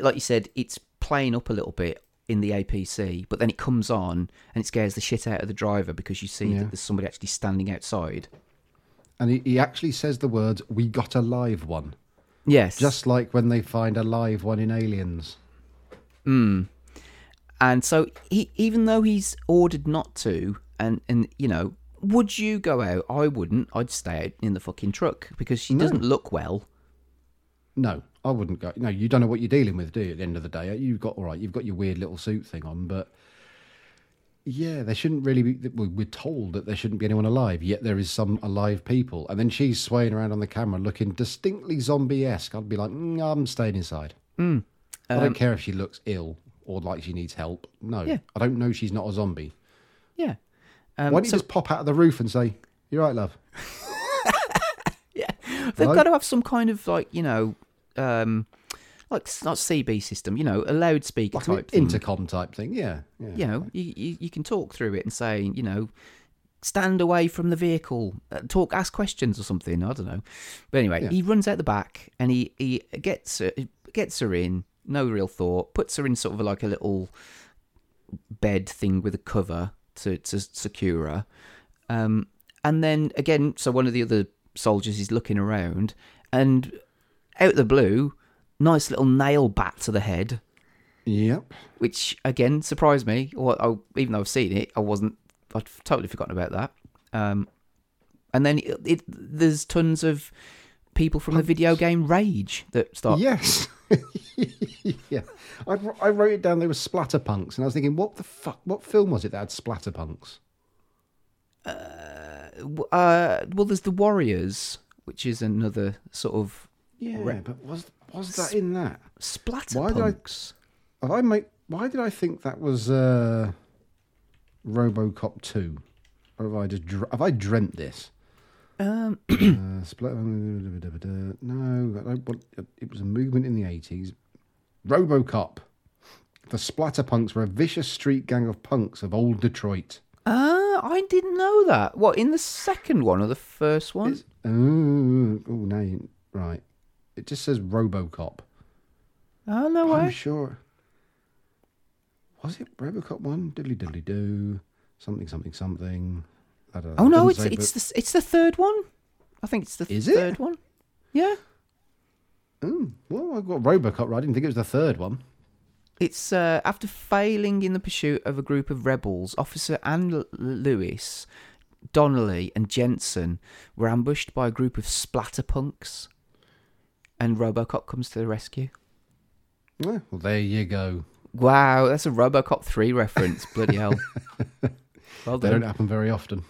like you said, it's playing up a little bit in the APC, but then it comes on and it scares the shit out of the driver because you see Yeah. that there's somebody actually standing outside. And he, he actually says the words, We got a live one. Yes. Just like when they find a live one in Aliens. Hmm. And so he, even though he's ordered not to, and and you know, would you go out? I wouldn't. I'd stay out in the fucking truck because she No. doesn't look well. No, I wouldn't go. No, you don't know what you're dealing with, do you? At the end of the day, you've got all right. You've got your weird little suit thing on, but yeah, there shouldn't really be. we- We're told that there shouldn't be anyone alive, yet there is some alive people. And then she's swaying around on the camera, looking distinctly zombie-esque. I'd be like, mm, I'm staying inside. I don't care if she looks ill or like she needs help. No, Yeah. I don't know she's not a zombie. Yeah. Um, Why don't you so just pop out of the roof and say, "You're right, love"? they've Hello? got to have some kind of like you know, um, like not CB system. You know, a loudspeaker Like type thing. intercom type thing. Yeah, yeah. you know, you, you, you can talk through it and say, you know, stand away from the vehicle, uh, talk, ask questions or something. I don't know. But anyway, Yeah. he runs out the back and he, he gets her, gets her in, no real thought, puts her in sort of like a little bed thing with a cover to, to secure her. Um, and then again, so one of the other soldiers is looking around and out of the blue, nice little nail bat to the head Yep. which again surprised me. Or I, even though I've seen it, I wasn't. I'd totally forgotten about that. Um, and then it, it, there's tons of people from the video game Rage that start. Yes. yeah. I, I wrote it down. They were splatterpunks, and I was thinking, what the fuck? What film was it that had splatterpunks? W- Uh, well, there's the Warriors, which is another sort of Yeah, Re- but was was that in that? splatter Why did I- punks. Have I make? Why did I think that was uh, RoboCop two? Or have I just have I dreamt this? Um, Uh, split, no, I don't want- it was a movement in the eighties. RoboCop. The splatterpunks were a vicious street gang of punks of old Detroit. Uh, I didn't know that. What in the second one or the first one? It's, oh, oh, you, right. It just says RoboCop. oh no I'm sure. Was it RoboCop one? Diddly diddly do. Something something something. I don't know. Oh no, it's say, it's but- the, it's the third one. I think it's the Is it? third one. Yeah. Oh, well, I got RoboCop right. I didn't think it was the third one. It's uh, after failing in the pursuit of a group of rebels, Officer Anne Lewis, Donnelly, and Jensen were ambushed by a group of splatterpunks, and RoboCop comes to the rescue. Yeah, well, there you go. Wow, that's a RoboCop three reference. Bloody hell! Well They don't happen very often.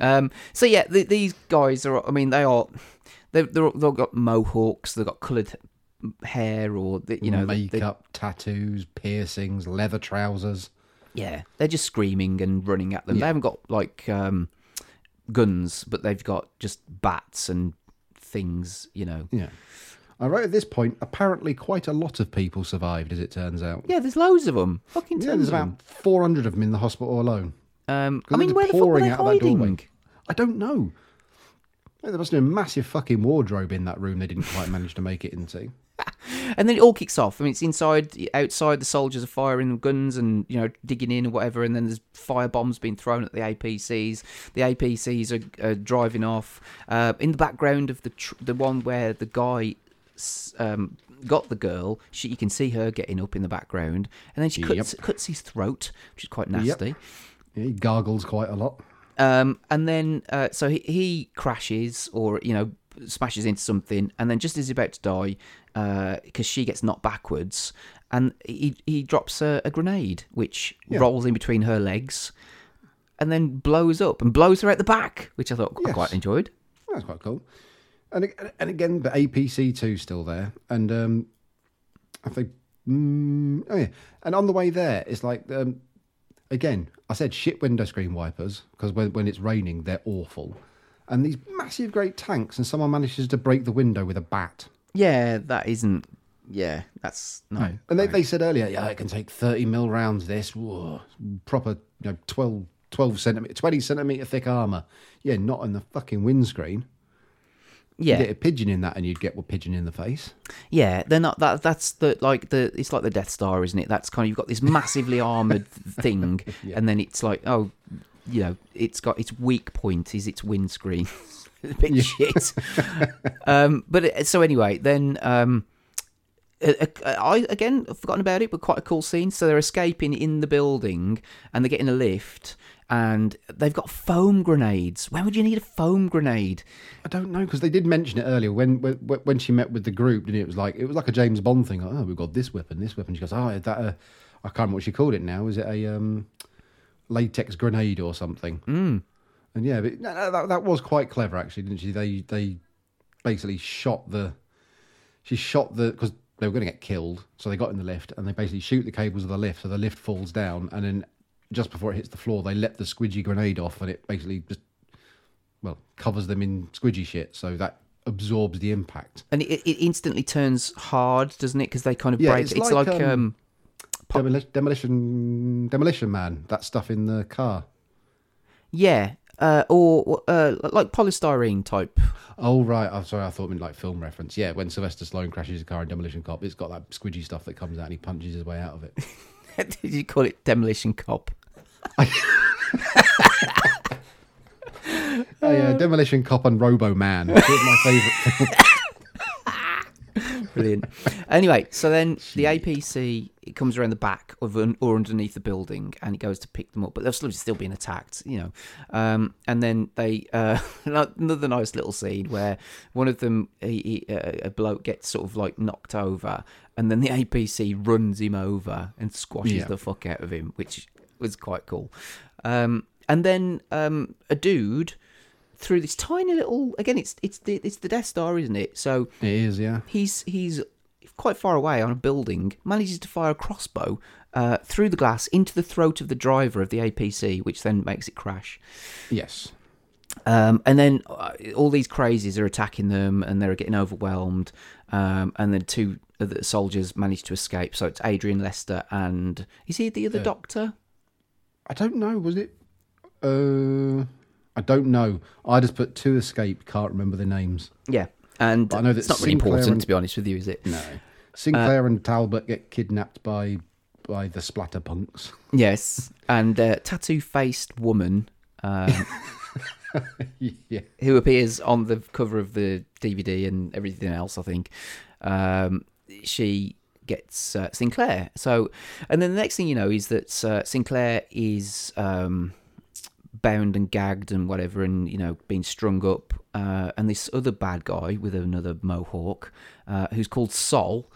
Um, so yeah, th these guys are. I mean, they are. They've they're, they've got mohawks. They've got coloured hair, or the, you know, they- they- makeup, tattoos, piercings, leather trousers. Yeah, they're just screaming and running at them. They haven't got like um, guns, but they've got just bats and things. You know. Yeah. I wrote at this point. Apparently, quite a lot of people survived, as it turns out. Yeah, there's loads of them. Fucking Yeah, tons there's of them. about 400 of them in the hospital alone. Um, I mean, where the fuck were pouring they out of that doorway. hiding? I don't know. There must have been a massive fucking wardrobe in that room they didn't quite manage to make it into. And then it all kicks off. I mean, it's inside, outside. The soldiers are firing guns and you know digging in or whatever. And then there's fire bombs being thrown at the APCs. The APCs are, are driving off. Uh, in the background of the tr- the one where the guy um, got the girl, she, you can see her getting up in the background, and then she cuts cuts his throat, which is quite nasty. Yeah, he gargles quite a lot. Um, and then uh, so he, he crashes or you know smashes into something, and then just as he's about to die, because she gets knocked backwards, and he he drops a, a grenade which Yeah. rolls in between her legs, and then blows up and blows her out the back, which I thought I quite enjoyed. That's quite cool. And and again, the APC two still there, and um, I think mm, oh yeah, and on the way there, it's like um, again, I said shit window screen wipers because when when it's raining, they're awful. and these massive, great tanks, and someone manages to break the window with a bat. Yeah, that isn't. Yeah, that's no. And they, they said earlier, yeah, it can take 30 mil rounds, this, whoa, proper, you know, 12, 12 centimetre, 20 centimetre thick armour. Yeah, not on the fucking windscreen. Yeah, You get a pigeon in that and you'd get a pigeon in the face. Yeah, they're not that. That's the like the. It's like the Death Star, isn't it? That's kind of you've got this massively armored thing, and then it's like, oh, you know, it's got its weak point is its windscreen. a bit shit. um, but it, so anyway, then um, uh, uh, I again I've forgotten about it, but quite a cool scene. So they're escaping in the building, and they're getting a lift, and they've got foam grenades. When would you need a foam grenade? I don't know because they did mention it earlier when, when when she met with the group. And it was like it was like a James Bond thing. Like, oh, we've got this weapon, this weapon. She goes, oh, is that a I can't remember what she called it now. Is it a um, latex grenade or something? Mm. And yeah, but no, no, that that was quite clever actually, didn't she? They they basically shot the she shot the because they were going to get killed, so they got in the lift and they basically shoot the cables of the lift, so the lift falls down, and then just before it hits the floor, they let the squidgy grenade off, and it basically just well covers them in squidgy shit, so that absorbs the impact. And it, it instantly turns hard, doesn't it? Because they kind of Yeah, break. it's It's, like, like, um, um, Demoli- demolition, demolition man, that stuff in the car. yeah, uh, or uh, like polystyrene type. Oh right, I'm sorry, I thought it meant like film reference. Yeah, when Sylvester Stallone crashes a car in Demolition Cop, it's got that squidgy stuff that comes out and he punches his way out of it. Did you call it demolition cop? Oh yeah, Demolition Cop and Robo Man. My favourite. Brilliant. anyway, so then the APC it comes around the back of an, or underneath the building, and it goes to pick them up, but they're still still being attacked, you know. Um, and then they uh, another nice little scene where one of them he, he, uh, a bloke gets sort of like knocked over, and then the APC runs him over and squashes Yeah. the fuck out of him, which was quite cool. Um, and then um, a dude through this tiny little again it's it's the it's the Death Star isn't it so It is, yeah. he's he's quite far away on a building, manages to fire a crossbow uh, through the glass into the throat of the driver of the APC, which then makes it crash. Yes. Um, and then uh, all these crazies are attacking them, and they're getting overwhelmed. Um, and then two of the soldiers manage to escape. So it's Adrian Lester and is he the other doctor? I don't know. Was it? Uh, I don't know. I just put two escape. Can't remember the names. Yeah, and But I know that's not really Sinclair important and- to be honest with you, is it? No. Sinclair and Talbot get kidnapped by by the splatterpunks. Yes, and uh, tattoo-faced woman. Um, yeah. who appears on the cover of the DVD and everything else, I think. Um, she gets uh, Sinclair. So, and then the next thing you know is that uh, Sinclair is um, bound and gagged and whatever, and you know being strung up. Uh, and this other bad guy with another mohawk, uh, who's called Sol,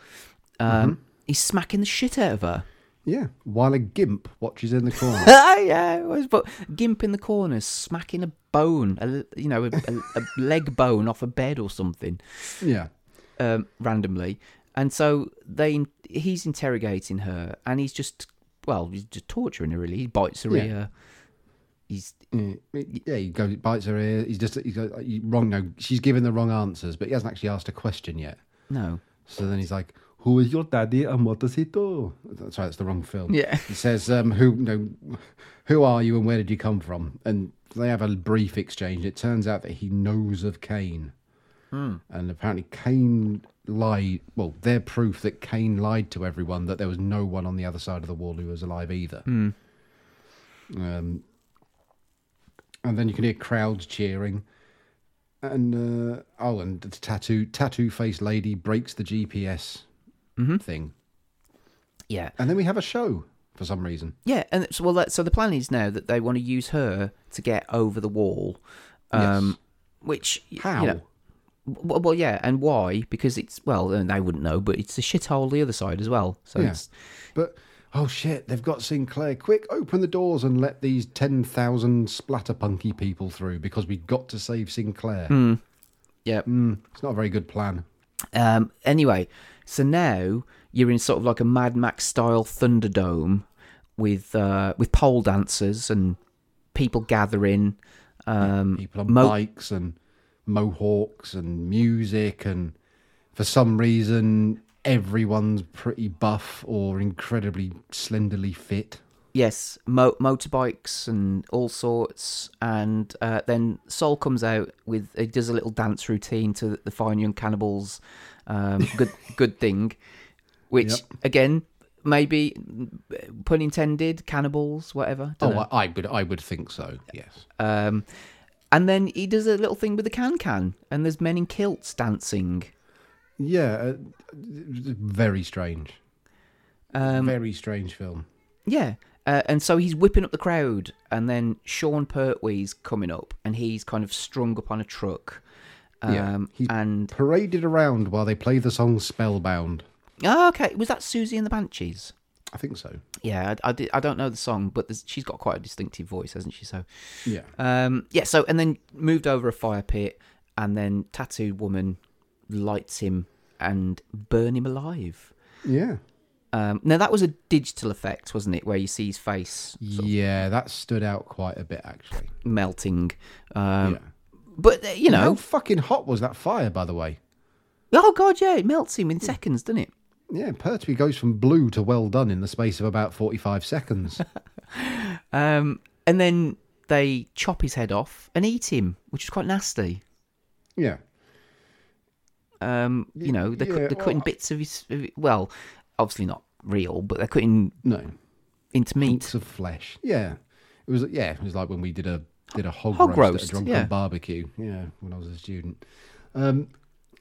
um, he's smacking the shit out of her. Yeah. While a gimp watches in the corner. Ah, yeah, was, but Gimp in the corner smacking a bone, a, you know, a, a, a leg bone off a bed or something, yeah. um, randomly, and so they he's interrogating her, and he's just well, he's just torturing her. Really, he bites her Yeah. ear. He's Yeah, yeah, he goes, bites her ear. He's just, he goes, you wrong. No, she's given the wrong answers, but he hasn't actually asked a question yet. no, So then he's like, "Who is your daddy and what does he do?" That's right. That's the wrong film. Yeah. He says, um, "Who, know, who are you and where did you come from?" And they have a brief exchange. It turns out that he knows of Kane, and apparently Kane lied. Well, they're proof that Kane lied to everyone that there was no one on the other side of the wall who was alive either. Um, and then you can hear crowds cheering. And uh, oh, and the tattoo tattoo faced lady breaks the GPS thing, yeah, and then we have a show for some reason. yeah, and so well, that, so the plan is now that they want to use her to get over the wall, um, Yes. which How? You know, well, well, yeah, and why? Because it's well, and they wouldn't know, but it's a shithole the other side as well. So Yeah. it's But oh shit, they've got Sinclair. Quick, open the doors and let these ten thousand splatterpunky people through because we've got to save Sinclair. yeah. It's not a very good plan. Um, anyway, so now you're in sort of like a Mad Max style Thunderdome with uh, with pole dancers and people gathering. Um, People on mo- bikes and mohawks and music, and for some reason, everyone's pretty buff or incredibly slenderly fit. Yes, mo- motorbikes and all sorts, and uh, then Sol comes out with he does a little dance routine to the Fine Young Cannibals, um, good good thing, which Yep. again maybe pun intended, cannibals, whatever. Oh, I would, I would think so. Yes. Um, and then he does a little thing with the can can, and there's men in kilts dancing. Yeah, uh, very strange. Um, very strange film. Yeah. Uh, and so he's whipping up the crowd, and then Sean Pertwee's coming up, and he's kind of strung up on a truck. Um, yeah, he's and paraded around while they play the song "Spellbound." oh, okay, was that Siouxsie and the Banshees? I think so. Yeah, I, I, di- I don't know the song, but she's got quite a distinctive voice, hasn't she? So, Yeah. um, yeah. So and then moved over a fire pit, and then tattooed woman lights him and burn him alive. Yeah. Um, now that was a digital effect, wasn't it, where you see his face Yeah, that stood out quite a bit actually. melting. Um, yeah. But uh, you How know, fucking hot was that fire, by the way? oh god, yeah, it melts him in seconds, doesn't it? Yeah, Pertwee goes from blue to well done in the space of about forty-five seconds. Um, and then they chop his head off and eat him, which is quite nasty. yeah. Um, you know, they're, yeah, they're cutting well, bits of his. of Well, obviously not real, but they're cutting No. into meat. Hunks of flesh. Yeah. It was yeah, it was like when we did a did a hog, Hog roast, roast, at a drunken yeah. barbecue. Yeah, when I was a student. Um,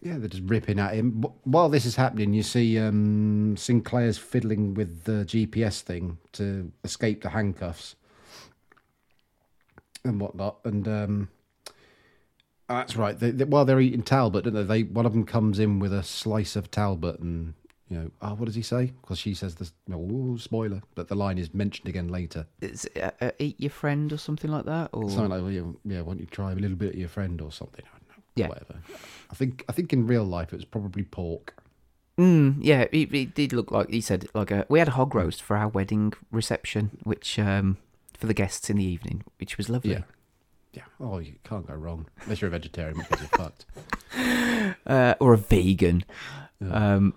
yeah, they're just ripping at him. While this is happening, you see um, Sinclair's fiddling with the GPS thing to escape the handcuffs and whatnot. And um, oh, that's right. They, they, while they're eating Talbot, don't they? they? One of them comes in with a slice of Talbot and. You know, oh, what does he say? Because she says this. Oh, spoiler! But the line is mentioned again later. Uh, uh, eat your friend or something like that, or Something like, well, yeah, yeah, why don't you try a little bit of your friend or something? I don't know. Yeah. Whatever. I think I think in real life it was probably pork. Mm, yeah, it, it did look like he said like a, we had a hog roast for our wedding reception, which um, for the guests in the evening, which was lovely. Yeah. Yeah. Oh, you can't go wrong. Unless you're a vegetarian because you're fucked. uh, or a vegan. Um,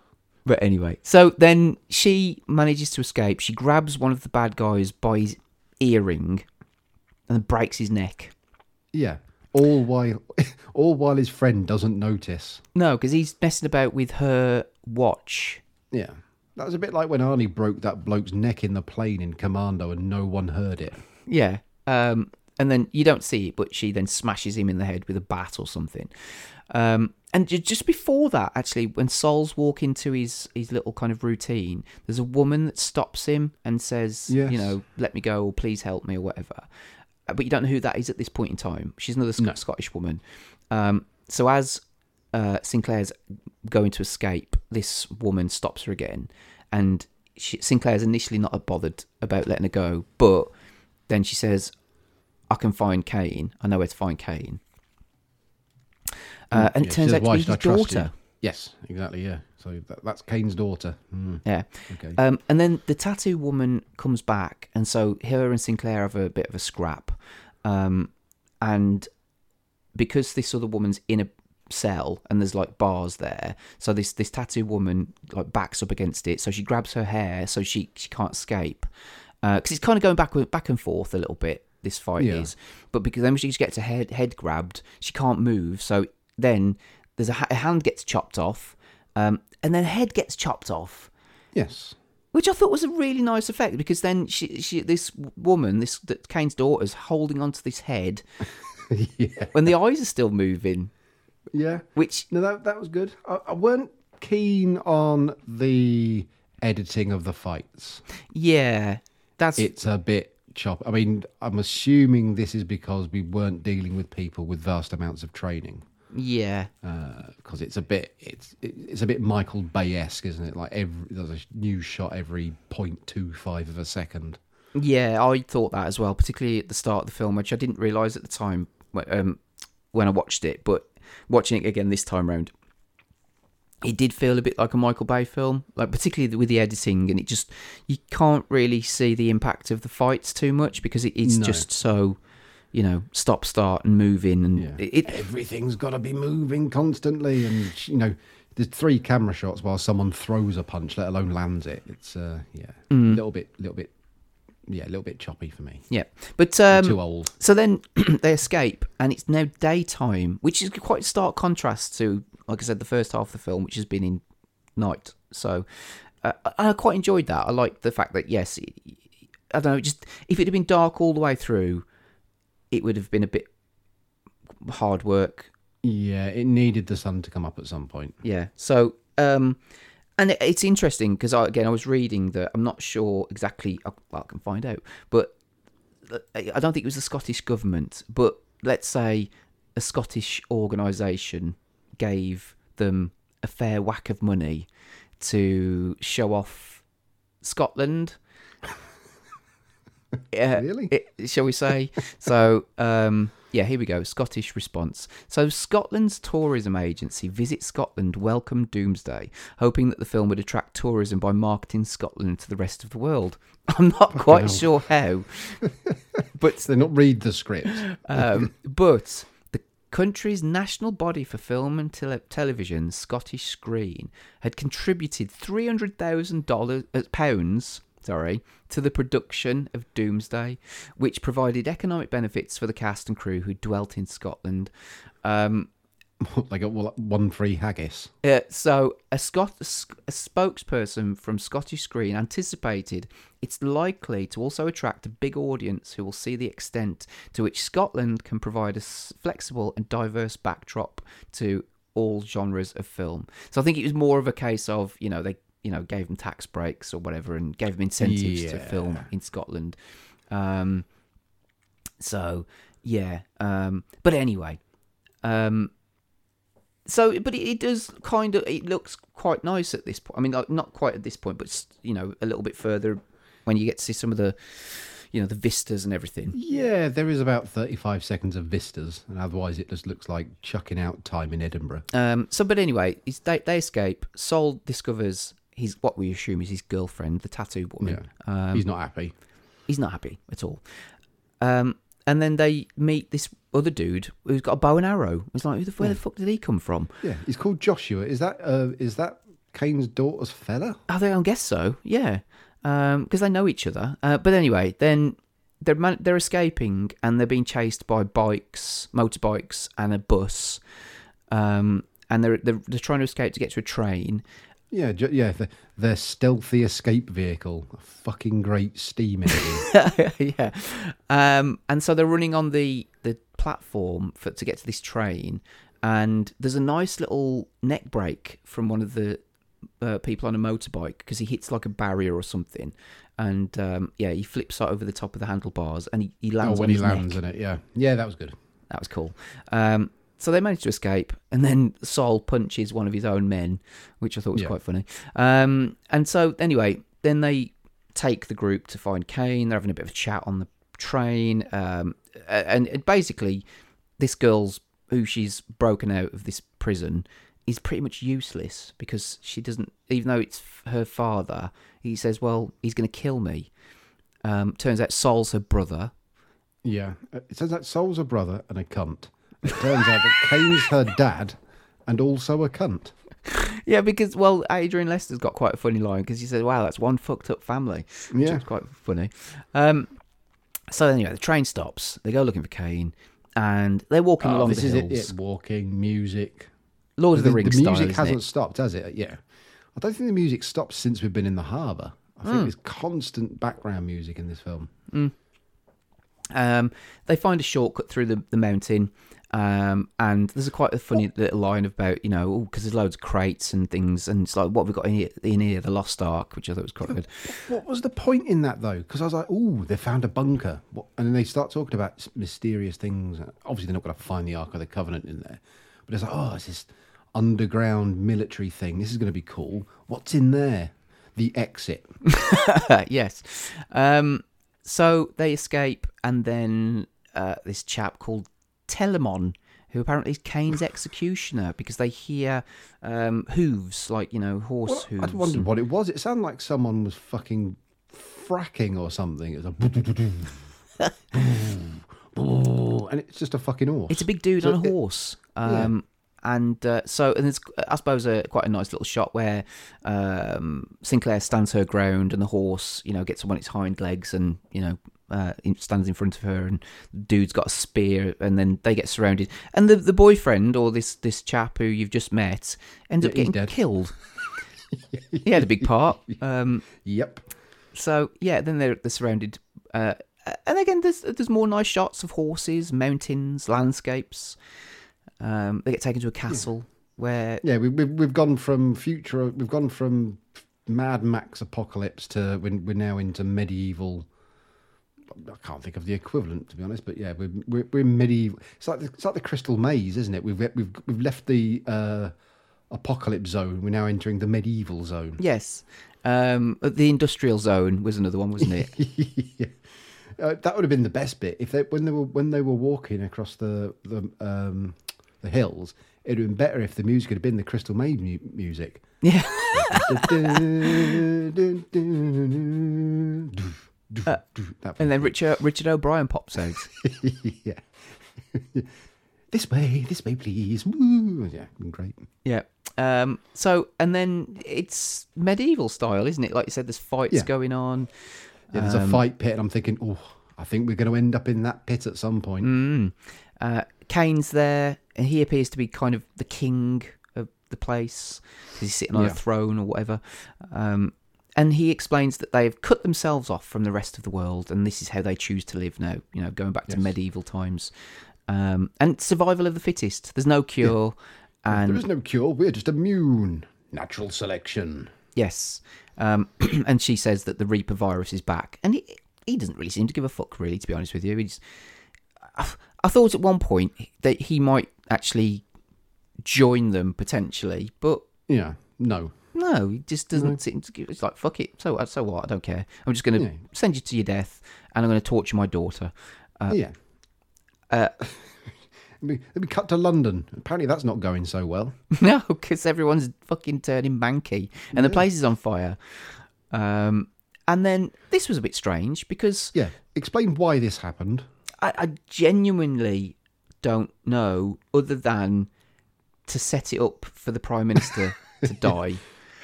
but anyway, so then she manages to escape. She grabs one of the bad guys by his earring and breaks his neck. Yeah. All while all while his friend doesn't notice. No, because he's messing about with her watch. Yeah. That was a bit like when Arnie broke that bloke's neck in the plane in Commando and no one heard it. Yeah. Um, and then you don't see it, but she then smashes him in the head with a bat or something. Um, and just before that, actually, when Sol's walk into his, his little kind of routine, there's a woman that stops him and says, Yes. you know, let me go or please help me or whatever. But you don't know who that is at this point in time. She's another Sc- No. Scottish woman. Um, so as uh, Sinclair's going to escape, this woman stops her again. And she, Sinclair's initially not bothered about letting her go, but then she says, I can find Kane. I know where to find Kane. Uh, and Mm, Yeah, it turns says, out to "Why be his daughter. Yes, exactly. Yeah. So that, that's Kane's daughter. Mm. Yeah. Okay. Um, and then the tattoo woman comes back, and so her and Sinclair have a bit of a scrap. Um, and because this other woman's in a cell and there's like bars there, so this this tattoo woman like backs up against it, so she grabs her hair so she she can't escape. Because it's kind of going back back and forth a little bit. This fight Yeah. is, but because then she gets her head head grabbed, she can't move. So then there's a, a hand gets chopped off, um, and then head gets chopped off yes. which I thought was a really nice effect because then she, she this woman, this that Kane's daughter's holding onto this head yeah. when the eyes are still moving, Yeah. which No, that that was good. I, I weren't keen on the editing of the fights. yeah, that's It's a bit chop. I mean, I'm assuming this is because we weren't dealing with people with vast amounts of training. Yeah, Because it's a bit, it's it's a bit Michael Bay-esque, isn't it? Like every there's a new shot every 0.25 of a second. yeah. I thought that as well, particularly at the start of the film, which I didn't realise at the time um, when I watched it, but watching it again this time round. It did feel a bit like a Michael Bay film, like particularly with the editing, and it just you can't really see the impact of the fights too much because it, it's No. just so you know, stop, start, and move in, and Yeah. it, it Everything's got to be moving constantly, and you know, there's three camera shots while someone throws a punch, let alone lands it. It's uh, yeah, a Mm. little bit, little bit, yeah, a little bit choppy for me. yeah. But um, too old. So then they escape, and it's now daytime, which is quite a stark contrast to, like I said, the first half of the film, which has been in night. So uh, I I quite enjoyed that. I like the fact that yes, it, I don't know, just if it had been dark all the way through, it would have been a bit hard work. Yeah, it needed the sun to come up at some point. Yeah. So, um, and it, it's interesting because I, again, I was reading that I'm not sure exactly. I, well, I can find out, but I I don't think it was the Scottish government, but let's say a Scottish organisation gave them a fair whack of money to show off Scotland. Yeah, Really? it- shall we say? so, um, yeah, here we go. Scottish response. So, Scotland's tourism agency, Visit Scotland, welcomed Doomsday, hoping that the film would attract tourism by marketing Scotland to the rest of the world. I'm not quite hell. sure how, but They not read the script. um, but the country's national body for film and tele- television, Scottish Screen, had contributed three hundred thousand dollars uh, pounds. Sorry, to the production of Doomsday, which provided economic benefits for the cast and crew who dwelt in Scotland. Um, like a one free haggis. uh, so, a, Scot- a spokesperson from Scottish Screen anticipated it's likely to also attract a big audience who will see the extent to which Scotland can provide a flexible and diverse backdrop to all genres of film. So, I think it was more of a case of, you know, they you know gave them tax breaks or whatever and gave them incentives to film in Scotland. Um, so, yeah. Um, but anyway, um, so, but it, it does kind of. It looks quite nice at this point. I mean, like, not quite at this point, but you know, a little bit further when you get to see some of the, you know, the vistas and everything. Yeah, there is about 35 seconds of vistas, and otherwise it just looks like chucking out time in Edinburgh. Um. So, but anyway, they they escape. Sol discovers his what we assume is his girlfriend, the tattoo woman. Yeah. Um, He's not happy. he's not happy at all. Um. And then they meet this other dude who's got a bow and arrow. It's like, who the, where the fuck did he come from? Yeah, he's called Joshua. Is that uh, is that Kane's daughter's fella? I think I guess so. Yeah, because they know each other. Uh, but anyway, then they're man- they're escaping and they're being chased by bikes, motorbikes, and a bus. Um, and they're, they're they're trying to escape to get to a train. Yeah, ju- yeah, the, their stealthy escape vehicle, a fucking great steam engine. yeah. Um, and so they're running on the the platform for to get to this train. And there's a nice little neck break from one of the uh, people on a motorbike because he hits like a barrier or something. And um, yeah, he flips over the top of the handlebars and he, he oh, lands when on he lands neck. in it, yeah, yeah, that was good. That was cool. Um, so they managed to escape, and then Sol punches one of his own men, which I thought was Yeah. quite funny. Um, and so anyway, then they take the group to find Kane. They're having a bit of a chat on the train, um, and basically, this girl's who she's broken out of this prison is pretty much useless because she doesn't. Even though it's her father, he says, "Well, he's going to kill me." Um, turns out Sol's her brother. Yeah, it says that Sol's her brother and a cunt. It turns out that Kane's her dad and also a cunt. Yeah, because well, Adrian Lester's got quite a funny line because he said, "Wow, that's one fucked up family." Which Yeah. was quite funny. Um, so anyway, the train stops. They go looking for Kane, and they're walking Oh, along this the is it, hills. it. Walking, music. Lord of the, the, Rings the music isn't hasn't it? stopped, has it? Yeah. I don't think the music stopped since we've been in the harbour. I think Hmm. there's constant background music in this film. Um, they find a shortcut through the, the mountain, um, and there's a quite a funny little line about you know because there's loads of crates and things, and it's like what have we got in here, in here, the Lost Ark, which I thought was quite good. What was the point in that though? Because I was like, oh, they found a bunker," What- and then they start talking about mysterious things. Obviously, they're not going to find the Ark of the Covenant in there, but it's like, "Oh, it's this underground military thing. This is going to be cool. What's in there?" The exit. yes. Um, so they escape, and then uh, this chap called Telamon, who apparently is Kane's executioner, because they hear um, hooves, like you know, horse Well, hooves. I wondered what it was. It sounded like someone was fucking fracking or something. It was a and it's just a fucking horse. It's a big dude So on a it- horse. Um, And uh, so, and I suppose, a, quite a nice little shot where um, Sinclair stands her ground and the horse, you know, gets on its hind legs and, you know, uh, stands in front of her and the dude's got a spear and then they get surrounded. And the, the boyfriend or this, this chap who you've just met ends Yeah, up getting killed. he had a big part. Um, Yep. so yeah, then they're they're surrounded, uh, and again, there's there's more nice shots of horses, mountains, landscapes. Um, they get taken to a castle where Yeah, we, we've we've gone from future. We've gone from Mad Max apocalypse to we're, we're now into medieval. I can't think of the equivalent to be honest, but yeah, we're we're, we're medieval. It's like the, it's like the Crystal Maze, isn't it? We've we've we've left the uh, apocalypse zone. We're now entering the medieval zone. yes, um, the industrial zone was another one, wasn't it? yeah. Uh, that would have been the best bit if they when they were when they were walking across the the um, the hills. It'd have been better if the music had been the Crystal Maze mu- music. yeah, that and then Richard Richard O'Brien pops out. yeah. this way, this way, please. Woo. Yeah, great. Yeah. Um, so and then it's medieval style, isn't it? Like you said, there's fights Yeah. going on. Yeah, there's a fight pit, and I'm thinking, oh, I think we're going to end up in that pit at some point. Mm. Uh, Kane's there, and he appears to be kind of the king of the place. He's sitting on Yeah. a throne or whatever. Um, and he explains that they've cut themselves off from the rest of the world, and this is how they choose to live now. You know, going back to medieval times, um, and survival of the fittest. There's no cure, and there is no cure. We're just immune. Natural selection. Yes. Um, and she says that the Reaper virus is back. And he, he doesn't really seem to give a fuck, really, to be honest with you. He's, I, I thought at one point that he might actually join them potentially, but Yeah. No. no, he just doesn't seem to give. It's like, fuck it. So, so what? I don't care. I'm just going to Yeah. send you to your death and I'm going to torture my daughter. Uh, yeah. uh, we, we cut to London. Apparently, that's not going so well. no, because everyone's fucking turning manky and the place is on fire. Um, and then this was a bit strange because Yeah. Explain why this happened. I, I genuinely don't know, other than to set it up for the prime minister to die.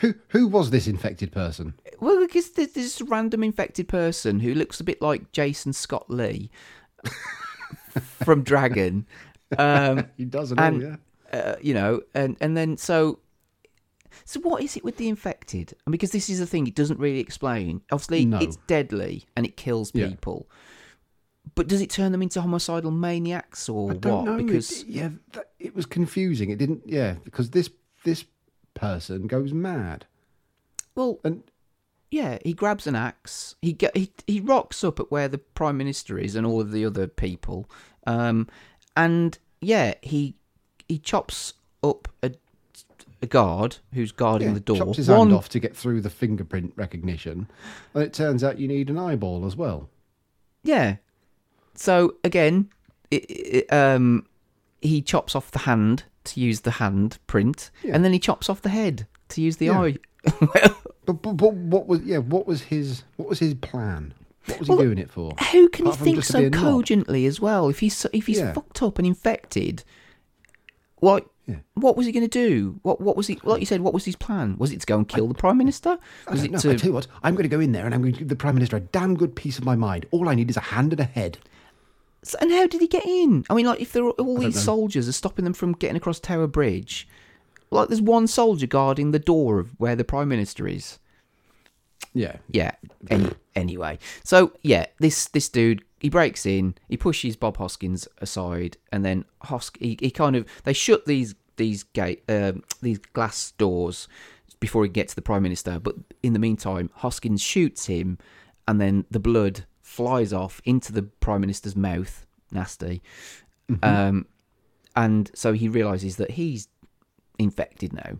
Who who was this infected person? Well, because there's this random infected person who looks a bit like Jason Scott Lee from Dragon. Um, He doesn't know, yeah. uh, you know, and and then so. So what is it with the infected? And because this is the thing, it doesn't really explain. Obviously, No. it's deadly and it kills Yeah. But does it turn them into homicidal maniacs or what? know. It- Because yeah, that, it was confusing. It didn't. Yeah, because this this person goes mad. well, And yeah, he grabs an axe. He get he he rocks up at where the prime minister is and all of the other people. Um, and yeah, he he chops up a a guard who's guarding yeah, the door. chops his One- hand off to get through the fingerprint recognition, and it turns out you need an eyeball as well. Yeah. So again, it, it, um, he chops off the hand to use the hand print, Yeah. and then he chops off the head to use the Yeah. eye. But, but, but what was yeah? What was his what was his plan? What was Well, he doing it for? Who can Apart he think just to so a knob? cogently as well? If he's so- if he's Yeah. fucked up and infected, like Yeah. what was he going to do? What what was he? Like you said, what was his plan? Was it to go and kill the prime minister? I Was don't it know. to? I tell you what, I'm going to go in there and I'm going to give the prime minister a damn good piece of my mind. All I need is a hand and a head. So- And how did he get in? I mean, like if there are all these know. soldiers are stopping them from getting across Tower Bridge, like there's one soldier guarding the door of where the prime minister is. Yeah, Yeah. Any, anyway, so yeah, this this dude he breaks in, he pushes Bob Hoskins aside, and then Hosk he, he kind of they shut these these gate um, these glass doors before he gets to the prime minister. But in the meantime, Hoskins shoots him, and then the blood flies off into the prime minister's mouth. Nasty. Um, and so he realizes that he's infected now.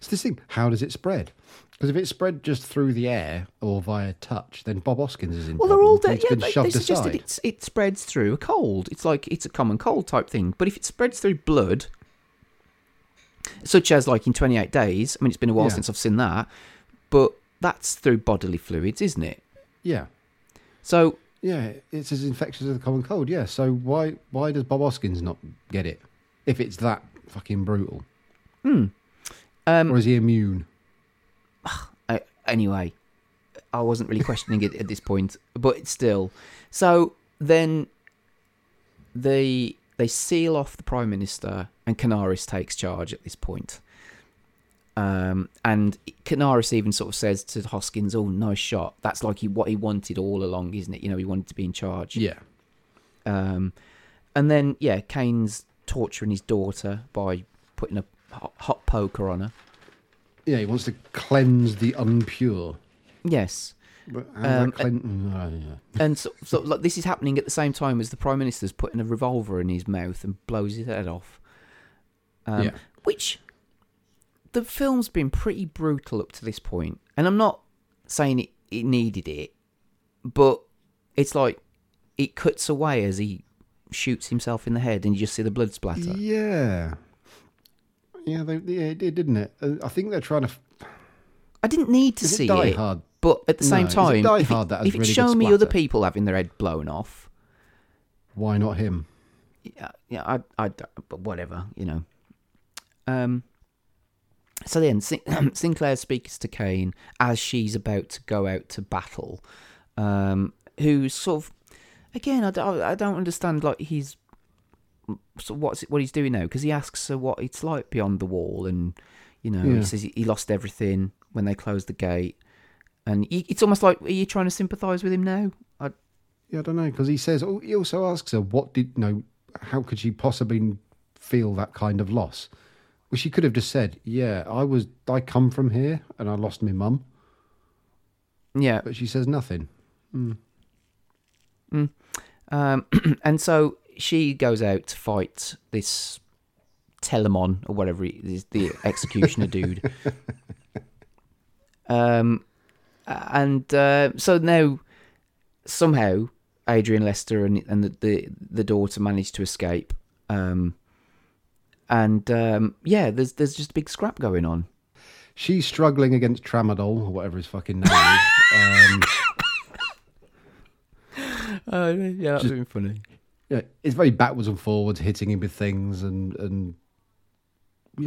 So this thing, how does it spread? Because if it spread just through the air or via touch, then Bob Hoskins is in. Well, they're all dead. Yeah, they, they suggested it's, it spreads through a cold. It's like it's a common cold type thing. But if it spreads through blood, such as like in 28 days, I mean, it's been a while Yeah. since I've seen that, but that's through bodily fluids, isn't it? Yeah, So Yeah, it's as infectious as the common cold. Yeah, so why why does Bob Hoskins not get it if it's that fucking brutal? Hmm. Um, or is he immune? Anyway, I wasn't really questioning it at this point, but it's still. So then they they seal off the prime minister, and Canaris takes charge at this point. Um, and Canaris even sort of says to Hoskins, "Oh, nice shot. That's like he, what he wanted all along, isn't it? You know, he wanted to be in charge." Yeah. Um, and then yeah, Kane's torturing his daughter by putting a hot, hot poker on her. Yeah, he wants to cleanse the unpure. Yes. But Um, clean- oh, yeah. And so, so like this is happening at the same time as the prime minister's putting a revolver in his mouth and blows his head off. Um, Yeah. Which the film's been pretty brutal up to this point, and I'm not saying it, it needed it, but it's like it cuts away as he shoots himself in the head, and you just see the blood splatter. Yeah. Yeah, they, yeah, it did, didn't it? Uh, I think they're trying to. I didn't need to Is it see Die it, Hard? but at the No, same it time, Die if, Hard it, that if it's really good showing me other people having their head blown off, Why not him? yeah, yeah, I, I, but whatever, you know. Um. So then, Sinclair speaks to Kane as she's about to go out to battle. Um, who's sort of, again, I don't, I don't understand. Like he's, so what's what he's doing now? Because he asks her what it's like beyond the wall, and you know, Yeah. he says he, lost everything when they closed the gate, and he, it's almost like, are you trying to sympathise with him now? I, Yeah, I don't know because he says. Oh, he also asks her, "What did you know? How could she possibly feel that kind of loss?" Well, she could have just said, "Yeah, I was. I come from here, and I lost my mum." yeah, But she says nothing. Um, and so she goes out to fight this Telamon or whatever he is, the executioner dude. Um, and uh, so now somehow Adrian Lester and and the the, the daughter managed to escape. Um, and um, yeah, there's there's just a big scrap going on. She's struggling against Tramadol or whatever his fucking name is. Um, Oh yeah, that's Just- been funny. yeah, it's very backwards and forwards, hitting him with things, and and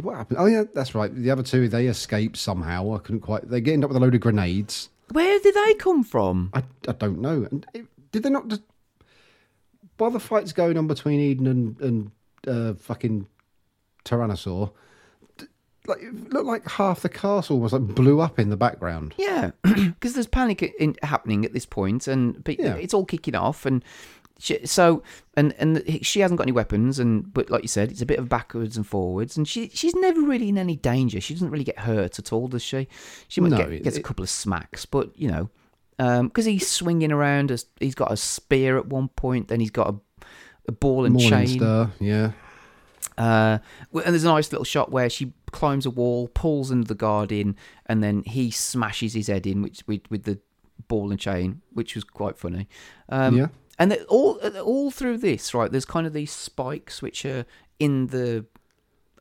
what happened? Oh yeah, that's right. The other two they escape somehow. I couldn't quite. They get end up with a load of grenades. Where did they come from? I, I don't know. And it, did they not just while the fight's going on between Eden and and uh, fucking Tyrannosaur? Like it looked like half the castle was like blew up in the background. Yeah, because there's panic in, happening at this point, and Yeah. it's all kicking off, and she, so and and she hasn't got any weapons, and but like you said, it's a bit of backwards and forwards, and she she's never really in any danger. She doesn't really get hurt at all, does she? She might No, get it- gets a couple of smacks, but you know, um, because he's swinging around, as he's got a spear at one point, then he's got a, a ball and chain. yeah. Uh, and there's a nice little shot where she climbs a wall, pulls under the guard in, and then he smashes his head in, which with with the ball and chain, which was quite funny. Um, Yeah. And all all through this, right? There's kind of these spikes which are in the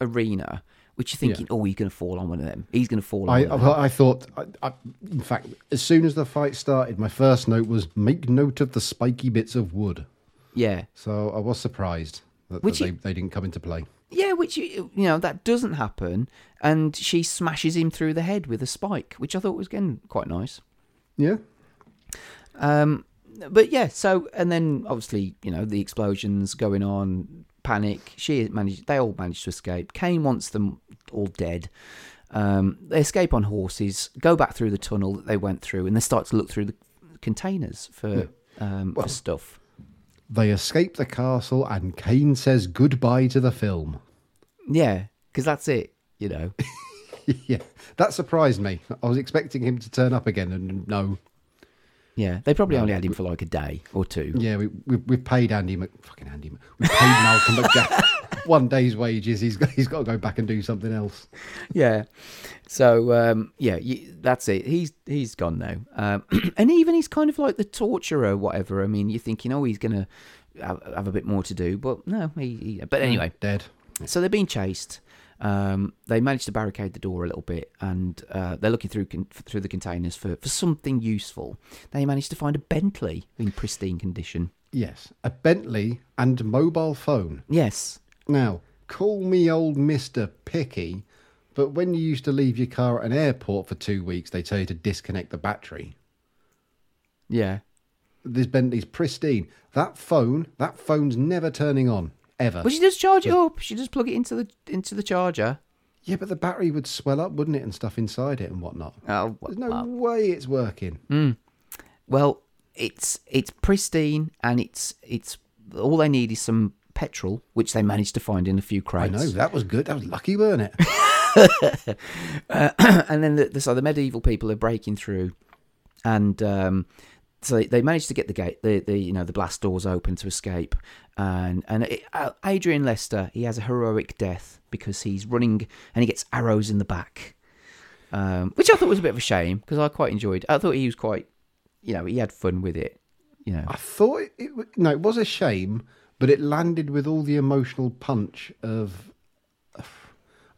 arena, which you're thinking, oh, he's going to fall on one of them. He's going to fall on. I, one of them. I, I thought, I, I, in fact, as soon as the fight started, my first note was make note of the spiky bits of wood. yeah, So I was surprised that, Which that they, you- they didn't come into play. yeah, which you you know that doesn't happen, and she smashes him through the head with a spike, which I thought was again quite nice. Yeah. Um, but yeah, so and then obviously you know the explosions going on, panic. She managed. They all managed to escape. Kane wants them all dead. Um, they escape on horses, go back through the tunnel that they went through, and they start to look through the containers for um, for stuff. They escape the castle, and Kane says goodbye to the film. Yeah, because that's it. You know. yeah, that surprised me. I was expecting him to turn up again, and no. Yeah, they probably only had him for like a day or two. Yeah, we, we, we've paid Andy Mc, fucking Andy. Mc- We've paid Malcolm McDowell one day's wages. He's got, he's got to go back and do something else. yeah. So um, yeah, you, that's it. He's he's gone now, um, and even he's kind of like the torturer, whatever. I mean, you're thinking, oh, he's gonna have, have a bit more to do, but no, he. he but anyway, Dead. so they're being chased. Um, they managed to barricade the door a little bit, and uh, they're looking through con- through the containers for, for something useful. They managed to find a Bentley in pristine condition. Yes, a Bentley and mobile phone. Yes, Now, call me old Mister Picky, but when you used to leave your car at an airport for two weeks, they tell you to disconnect the battery. yeah. This Bentley's pristine. That phone, that phone's never turning on ever. But she just charge it up. She just plug it into the into the charger. Yeah, but the battery would swell up, wouldn't it, and stuff inside it and whatnot. Oh, There's no way it's working. Hmm. Well, it's it's pristine and it's it's all they need is some petrol, which they managed to find in a few crates. I know that was good. That was lucky, weren't it? and then the, the so the medieval people are breaking through, and um, so they, they managed to get the gate, the, the you know the blast doors open to escape, and and it, uh, Adrian Lester he has a heroic death because he's running and he gets arrows in the back, um, which I thought was a bit of a shame because I quite enjoyed. I thought he was quite, you know, he had fun with it, you know. I thought it, it. No, it was a shame, but it landed with all the emotional punch of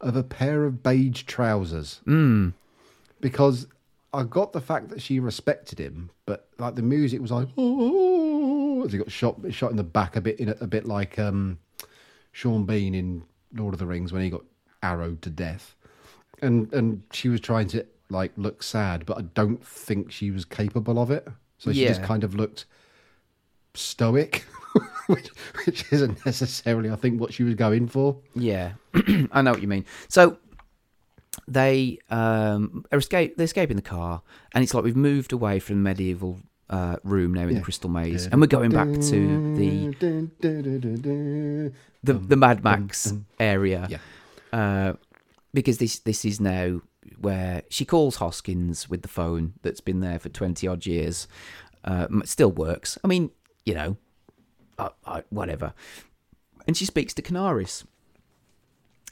of a pair of beige trousers. Mm. Because I got the fact that she respected him, but like the music was like, oh, as he got shot shot in the back a bit, in a, a bit like um, Sean Bean in Lord of the Rings when he got arrowed to death, and and she was trying to like look sad, but I don't think she was capable of it. So she just kind of looked stoic, which, which isn't necessarily, I think, what she was going for. Yeah, I know what you mean. So they um are escape they escape in the car, and it's like we've moved away from the medieval uh, room now in the Crystal Maze, and we're going back to the the the Mad Max area. Yeah. Uh, because this this is now where she calls Hoskins with the phone that's been there for twenty odd years. Uh, still works. I mean, you know, I, I, whatever. And she speaks to Canaris,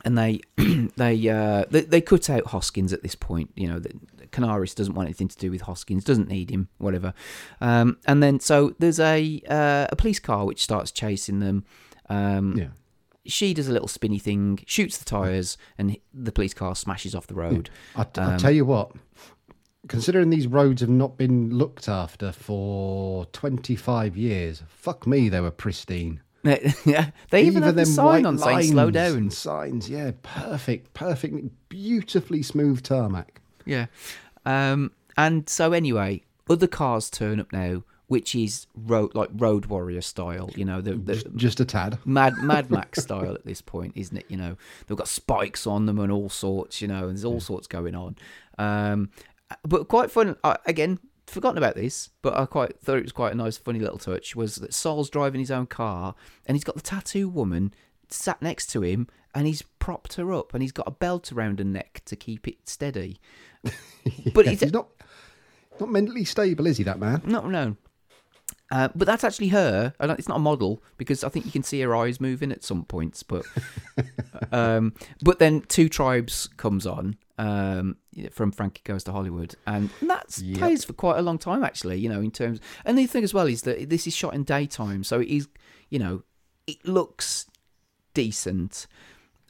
and they they, uh, they they cut out Hoskins at this point. You know, that Canaris doesn't want anything to do with Hoskins, doesn't need him, whatever. Um, and then so there's a uh, a police car which starts chasing them. Um, Yeah. She does a little spinny thing, shoots the tires, and the police car smashes off the road. I, I Um, tell you what, considering these roads have not been looked after for 25 years, fuck me, they were pristine. yeah, they even, have the them sign on saying "slow down." Signs, yeah, perfect, perfect, beautifully smooth tarmac. Yeah. Um, and so anyway, other cars turn up now, which is road like Road Warrior style. You know, the, the Just a tad. Mad Mad Max style at this point, isn't it? You know, they've got spikes on them and all sorts. You know, and there's all sorts going on. Um, but quite fun. I, again, forgotten about this, but I quite thought it was quite a nice, funny little touch. Was that Sol's driving his own car and he's got the tattoo woman sat next to him and he's propped her up and he's got a belt around her neck to keep it steady. But Yeah, it's he's not not mentally stable, is he? That man. No, no. Uh, but that's actually her. It's not a model because I think you can see her eyes moving at some points. But um, but then Two Tribes comes on um, from Frankie Goes to Hollywood, and that Yep. plays for quite a long time actually. You know, in terms, and the thing as well is that this is shot in daytime, so it is you know it looks decent.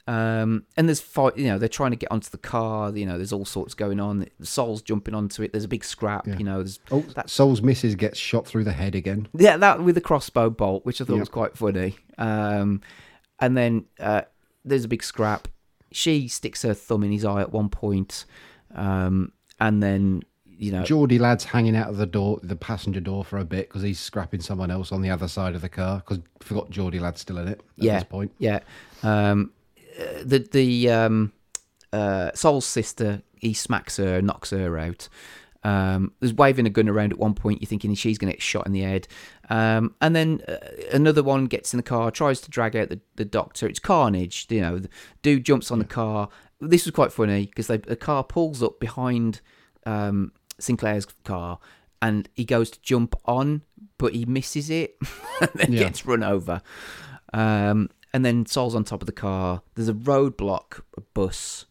Um, and there's fight, you know, they're trying to get onto the car. You know, there's all sorts going on. Sol's jumping onto it. There's a big scrap. Yeah. You know, there's Oh, Sol's missus gets shot through the head again. yeah, that with the crossbow bolt, which I thought Yeah. was quite funny. Um, and then uh, there's a big scrap. She sticks her thumb in his eye at one point, um, and then you know, Geordie lad's hanging out of the door, the passenger door for a bit because he's scrapping someone else on the other side of the car because forgot Geordie lad's still in it at yeah, this point. yeah. Um, the the um, uh, Sol's sister, he smacks her, knocks her out. Um, there's waving a gun around at one point. You're thinking she's going to get shot in the head. Um, and then uh, another one gets in the car, tries to drag out the, the doctor. It's carnage. You know, the dude jumps on the car. This was quite funny because the car pulls up behind um, Sinclair's car and he goes to jump on, but he misses it and then Yeah. gets run over. Um, and then Sol's on top of the car. There's a roadblock, a bus.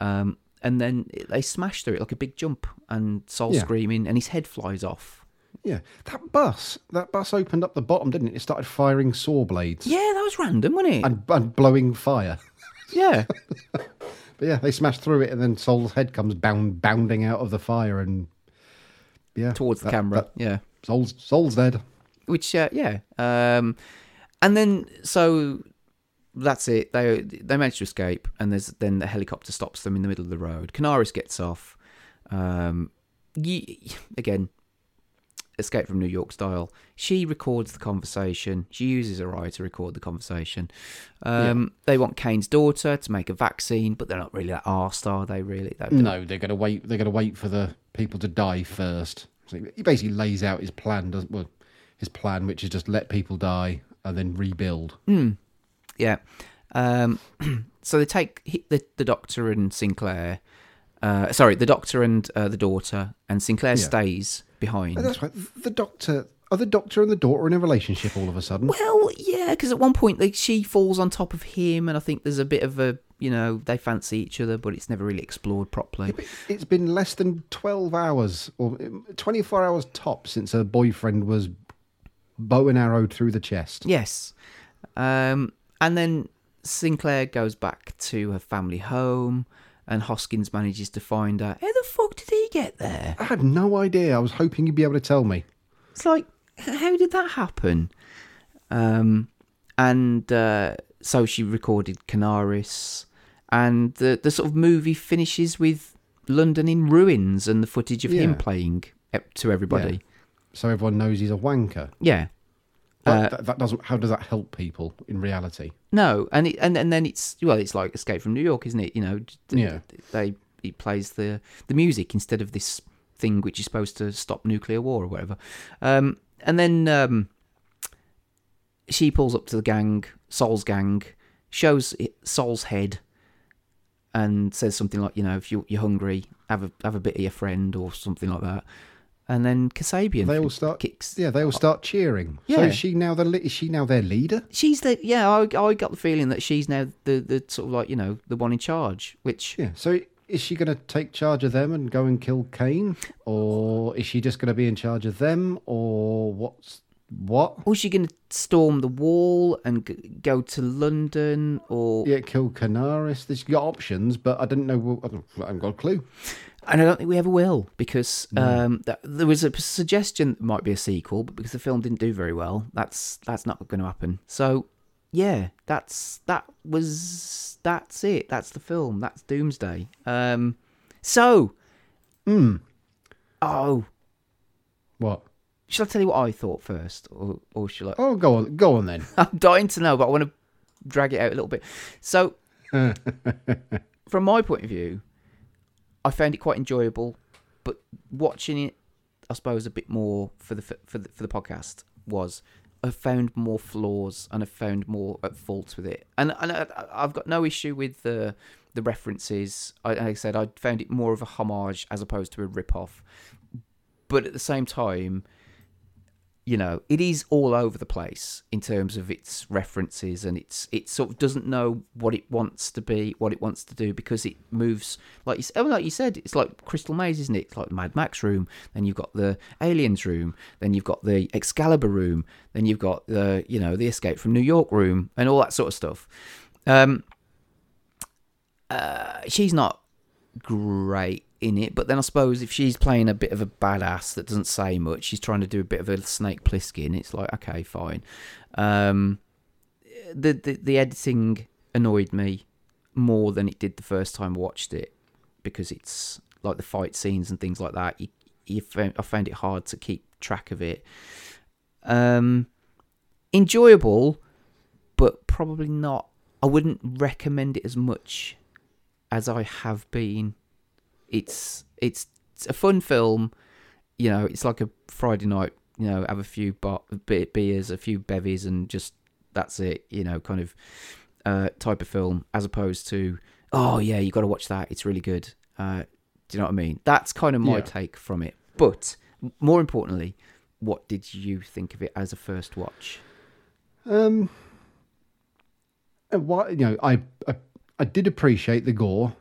Um, and then they smash through it like a big jump, and Sol's Yeah. screaming, and his head flies off. Yeah, that bus, that bus opened up the bottom, didn't it? It started firing saw blades Yeah, that was random, wasn't it? and, and blowing fire. Yeah. But yeah, they smash through it, and then Sol's head comes bound bounding out of the fire, and yeah, Towards the that- camera. that- Yeah. Sol's Sol's dead. which uh, yeah um and then so that's it they they manage to escape and there's then the helicopter stops them in the middle of the road canaris gets off um ye, again escape from new york style she records the conversation she uses her eye to record the conversation um they want kane's daughter to make a vaccine but they're not really that arsed are they really No, they're gonna wait. They're gonna wait for the people to die first. So he basically lays out his plan. Doesn't well, his plan, which is just let people die and then rebuild. Yeah. Um, so they take he- the, the doctor and Sinclair. Uh, sorry, the doctor and uh, the daughter, and Sinclair Yeah. stays behind. Oh, that's right. The doctor, are the doctor and the daughter in a relationship all of a sudden? Well, yeah, because at one point like, she falls on top of him, and I think there's a bit of a, you know, they fancy each other, but it's never really explored properly. It's been less than twelve hours or twenty-four hours top since her boyfriend was bow and arrowed through the chest. Yes. Um, and then Sinclair goes back to her family home, and Hoskins manages to find her. How the fuck did he get there? I had no idea. I was hoping you'd be able to tell me. It's like, how did that happen? Um, and uh, so she recorded Canaris, and the the sort of movie finishes with London in ruins and the footage of him playing to everybody. So everyone knows he's a wanker. Yeah. But Uh, that, that doesn't. How does that help people in reality? No, and it, and and then it's well, it's like Escape from New York, isn't it? You know, Yeah. They he plays the the music instead of this thing which is supposed to stop nuclear war or whatever. Um, and then um, she pulls up to the gang, Sol's gang, shows Sol's head, and says something like, you know, if you you're hungry, have a have a bit of your friend or something like that. And then Kasabian They all start. kicks. Yeah, they all start cheering. So Yeah. is she now the? Is she now their leader? She's the yeah. I I got the feeling that she's now the the sort of like you know the one in charge, which Yeah. So is she going to take charge of them and go and kill Kane, or is she just going to be in charge of them, or what's what? Or is she going to storm the wall and g- go to London or Yeah, kill Canaris. There's got options, but I didn't know. I haven't got a clue. And I don't think we ever will because um, th- there was a suggestion that might be a sequel, but because the film didn't do very well, that's that's not going to happen. So yeah, that's that was that's it. That's the film. That's Doomsday. Um, so oh, What? shall I tell you what I thought first, or or shall I? Oh, go on, go on then. I'm dying to know, but I want to drag it out a little bit. So, from my point of view, I found it quite enjoyable, but watching it, I suppose, a bit more for the for the for the podcast was I found more flaws and I found more at fault with it. And and I, I've got no issue with the the references. I, like I said I found it more of a homage as opposed to a rip off. But at the same time, you know, it is all over the place in terms of its references, and it's it sort of doesn't know what it wants to be, what it wants to do, because it moves like you, oh, like you said, it's like Crystal Maze, isn't it? It's like Mad Max room, then you've got the Aliens room, then you've got the Excalibur room, then you've got the you know the Escape from New York room, and all that sort of stuff. Um, uh, she's not great in it, but then I suppose if she's playing a bit of a badass that doesn't say much, she's trying to do a bit of a Snake Plissken. It's like okay, fine. Um, the, the the editing annoyed me more than it did the first time I watched it because it's like the fight scenes and things like that. You, you I found it hard to keep track of it. Um, enjoyable, but probably not. I wouldn't recommend it as much as I have been. It's it's, a fun film. You know, it's like a Friday night. You know, have a few bar, beers, a few bevies, and just that's it. You know, kind of uh, type of film, as opposed to oh yeah, you got to watch that. It's really good. Uh, do you know what I mean? That's kind of my Yeah. take from it. But more importantly, what did you think of it as a first watch? Um, and why you know, I, I I did appreciate the gore,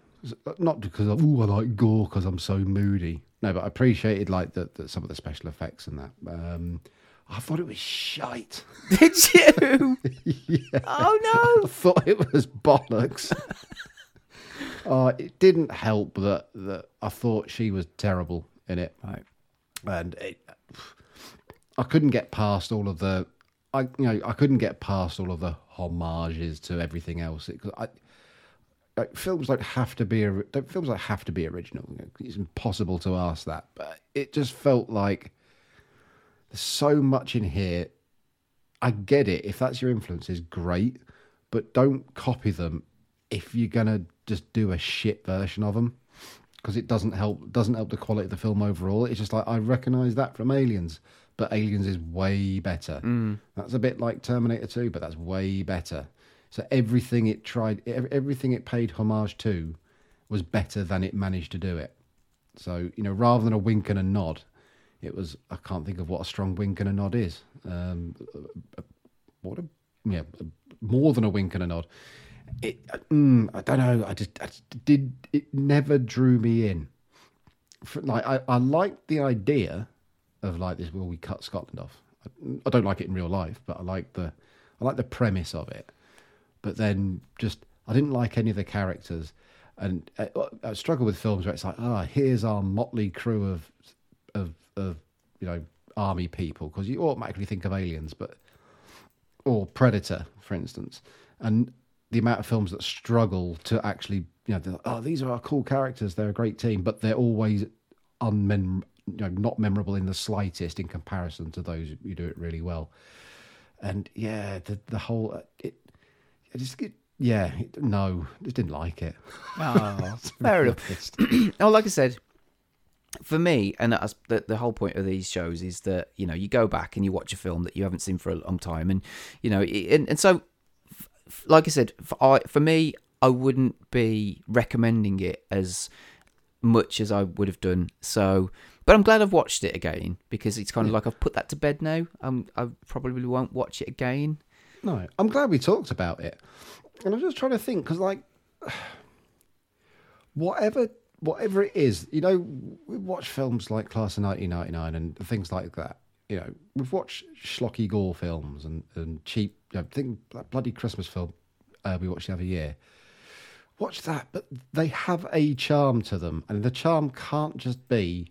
not because of, oh I like gore because I'm so moody. No, but I appreciated like the, the some of the special effects and that. Um, I thought it was shite. Did you? I Oh no! I thought it was bollocks. uh, it didn't help that that I thought she was terrible in it. Right. and it, I couldn't get past all of the, I you know I couldn't get past all of the homages to everything else. It, 'cause I, like, films don't have to be don't, films don't have to be original. It's impossible to ask that, but it just felt like there's so much in here. I get it. If that's your influences, great, but don't copy them if you're gonna just do a shit version of them because it doesn't help doesn't help the quality of the film overall. It's just like I recognise that from Aliens, but Aliens is way better. Mm. That's a bit like Terminator 2, but that's way better. So everything it tried, everything it paid homage to, was better than it managed to do it. So you know, rather than a wink and a nod, it was I can't think of what a strong wink and a nod is. Um, what a yeah, more than a wink and a nod. It, mm, I don't know. I just, I just did. It never drew me in. For, like I, I like the idea of like this. Will we cut Scotland off? I, I don't like it in real life, but I like the, I like the premise of it. But then just I didn't like any of the characters, and I, I struggle with films where it's like, ah, here's our motley crew of, of, of you know, army people because you automatically think of aliens, but or Predator, for instance, and the amount of films that struggle to actually, you know, oh, these are our cool characters, they're a great team, but they're always unmem, you know, not memorable in the slightest in comparison to those who do it really well. And yeah, the the whole uh, it, it just yeah, no, just didn't like it. Oh, fair enough. oh, like I said, for me, and that's the, the whole point of these shows is that you know you go back and you watch a film that you haven't seen for a long time, and you know, and, and so, like I said, for, I, for me, I wouldn't be recommending it as much as I would have done. So, but I'm glad I've watched it again because it's kind of like I've put that to bed now. Um, I probably won't watch it again. No, I'm glad we talked about it. And I'm just trying to think because, like, whatever whatever it is, you know, we watch films like Class of 1999 and things like that. You know, we've watched schlocky gore films and, and cheap, you know, think that bloody Christmas film uh, we watched the other year. Watch that, but they have a charm to them, and the charm can't just be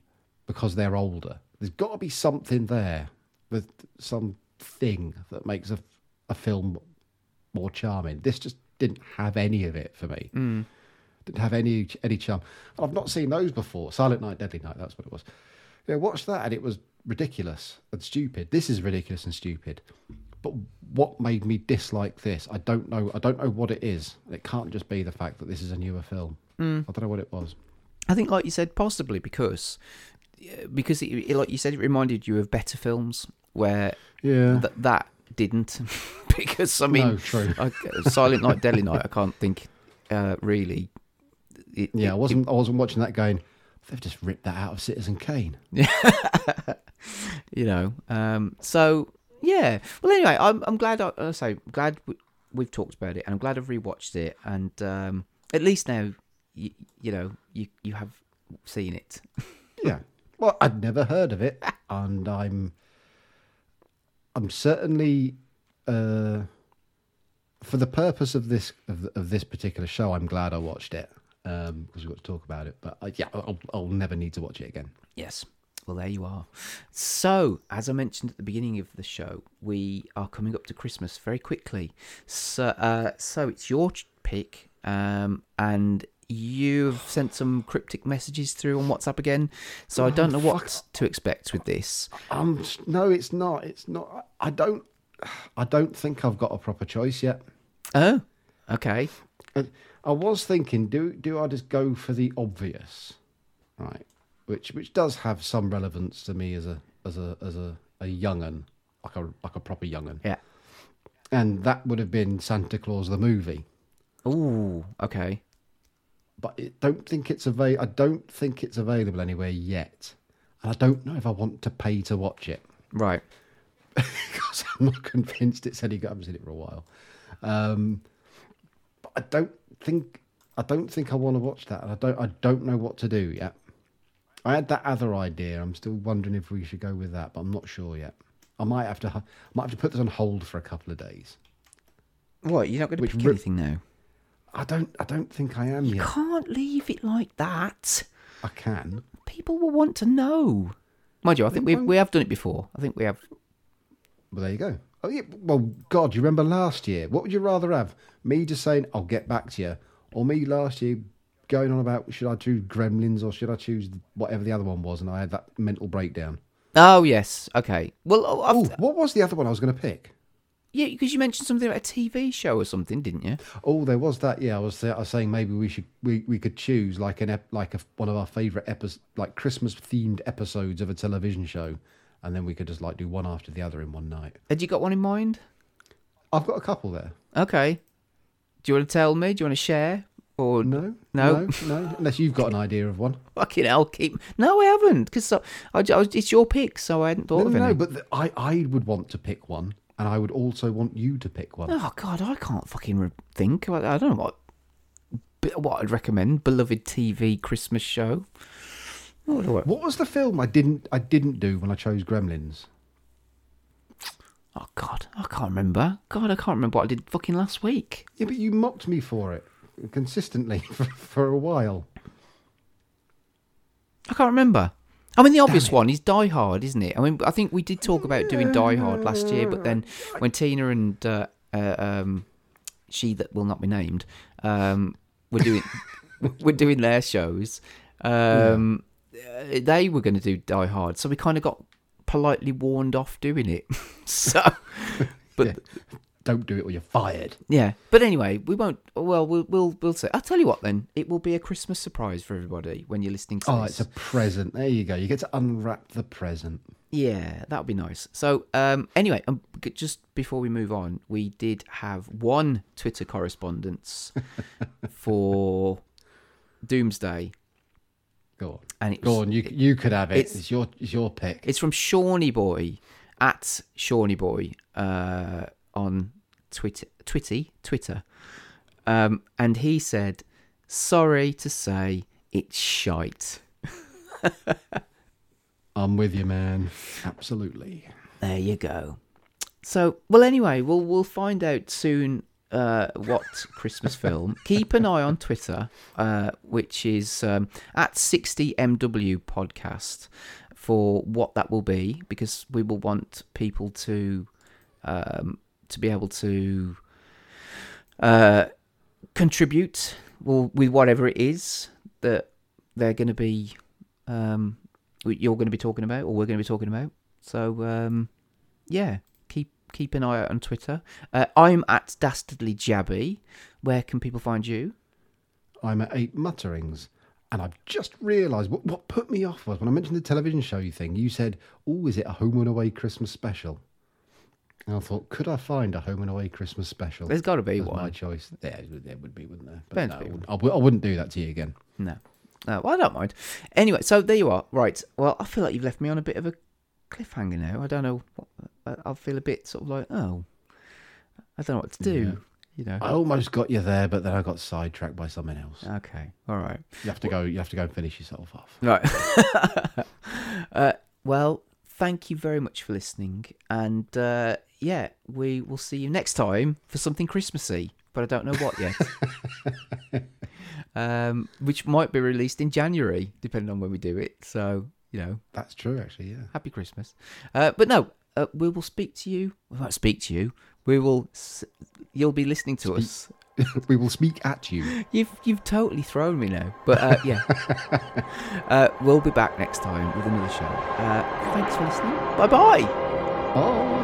because they're older. There's got to be something there with some thing that makes a, a film more charming. This just didn't have any of it for me. Mm. Didn't have any any charm. And I've not seen those before. Silent Night, Deadly Night. That's what it was. Yeah, watch that, and it was ridiculous and stupid. This is ridiculous and stupid. But what made me dislike this? I don't know. I don't know what it is. It can't just be the fact that this is a newer film. Mm. I don't know what it was. I think, like you said, possibly because because it, it- like you said, it reminded you of better films where Yeah. th- that didn't. because I mean, No, true. I, Silent Night, Deadly Night. I can't think uh, really. It, Yeah, it- I wasn't. I wasn't watching that going. They've just ripped that out of Citizen Kane. you know. Um, so yeah. Well, anyway, I'm I'm glad. I, I say glad we, we've talked about it, and I'm glad I've rewatched it, and um, at least now, you, you know, you you have seen it. Yeah. Well, I'd never heard of it, and I'm, I'm certainly, uh, for the purpose of this of, of this particular show, I'm glad I watched it because we've got to talk about it. But uh, yeah, I'll, I'll never need to watch it again. Yes. Well, there you are. So, as I mentioned at the beginning of the show, we are coming up to Christmas very quickly. So, uh, so it's your pick, um, and you've sent some cryptic messages through on WhatsApp again. So I don't know what to expect with this. Um, no, it's not. It's not. I don't. I don't think I've got a proper choice yet. Oh, okay. I- I was thinking, do do I just go for the obvious, right? Which which does have some relevance to me as a as a as a a young'un, like a like a proper young'un, Yeah. and that would have been Santa Claus the movie. Ooh, okay. But I don't think it's avail. I don't think it's available anywhere yet, and I don't know if I want to pay to watch it Right. because I'm not convinced it's any good. I haven't seen it for a while. Um, but I don't think I don't think I want to watch that, and I don't I don't know what to do yet. I had that other idea. I'm still wondering if we should go with that, but I'm not sure yet. I might have to. I might have to put this on hold for a couple of days. What? You're not going to Which pick anything now? I don't. I don't think I am yet. Can't leave it like that. I can. People will want to know. Mind you, I think we we have done it before. I think we have. Well, there you go. Oh yeah. Well, God, you remember last year? What would you rather have? Me just saying I'll get back to you, or me last year going on about should I choose Gremlins or should I choose whatever the other one was, and I had that mental breakdown. Oh yes. Okay. Well, oh, I've, Oh, what was the other one I was going to pick? Yeah, because you mentioned something about a TV show or something, didn't you? Oh, there was that. Yeah, I was. Uh, I was saying maybe we should we, we could choose like an ep, like a, one of our favorite episodes, like Christmas themed episodes of a television show, and then we could just like do one after the other in one night. Had you got one in mind? I've got a couple there. Okay. Do you want to tell me? Do you want to share? Or No, No? no, no. Unless you've got an idea of one. fucking hell, keep. No, I haven't, because uh, I, I, it's your pick, so I hadn't thought No, of no, any. no. But the, I I would want to pick one, and I would also want you to pick one. Oh God, I can't fucking re- think. I, I don't know what what I'd recommend. Beloved TV Christmas show. What I- What was the film I didn't I didn't do when I chose Gremlins? Oh God, I can't remember. God, I can't remember what I did fucking last week. Yeah, but you mocked me for it consistently for, for a while. I can't remember. I mean, the obvious one is Die Hard, isn't it? I mean, I think we did talk about doing Die Hard last year, but then when Tina and uh, uh, um, she that will not be named um, were doing were doing their shows, um, uh, they were going to do Die Hard, so we kind of got politely warned off doing it. so, but Yeah. Don't do it or you're fired. Yeah, but anyway, we won't. Well, we'll we'll we'll say. I'll tell you what. Then it will be a Christmas surprise for everybody when you're listening to Oh, this. it's a present. There you go. You get to unwrap the present. Yeah, that would be nice. So, um, anyway, um, g- just before we move on, we did have one Twitter correspondence for Doomsday, Go on. and it Go on. You you could have it. it's- It's, your it's your pick. It's from Shawnee Boy at Shawnee Boy uh, on Twitter, Twitty, Twitter, um, and he said, "Sorry to say, it's shite." I'm with you, man. Absolutely. There you go. So, well, anyway, we'll we'll find out soon uh, what Christmas film. Keep an eye on Twitter, uh, which is um, at 60MW podcast, for what that will be, because we will want people to um, to be able to uh, contribute well, with whatever it is that they're going to be um, you're going to be talking about or we're going to be talking about. So um, yeah, keep keep an eye out on Twitter. Uh, I'm at dastardly jabby. Where can people find you? I'm at eight mutterings. And I've just realised what, what put me off was when I mentioned the television show thing, you said, Oh, is it a home and away Christmas special? And I thought, could I find a home and away Christmas special? There's got to be one. my choice. Yeah, there would be, wouldn't there? But Bound no, to be I, wouldn't, I wouldn't do that to you again. No, no, well, I don't mind. Anyway, so there you are. Right. Well, I feel like you've left me on a bit of a cliffhanger now. I don't know. What, I- I feel a bit sort of like, oh, I don't know what to do. You know. I almost got you there, but then I got sidetracked by something else. Okay. All right. You have to go. You have to go and finish yourself off. Right. uh, well, thank you very much for listening. And uh, yeah, we will see you next time for something Christmassy, but I don't know what yet. um, which might be released in January, depending on when we do it. So, you know, That's true, actually. Yeah. happy Christmas. Uh, but no, uh, we will speak to you. We won't speak to you. We will. S- you'll be listening to us. we will speak at you. You've you've totally thrown me now. But uh, yeah, uh, we'll be back next time with another show. Uh, thanks for listening. Bye bye. Bye.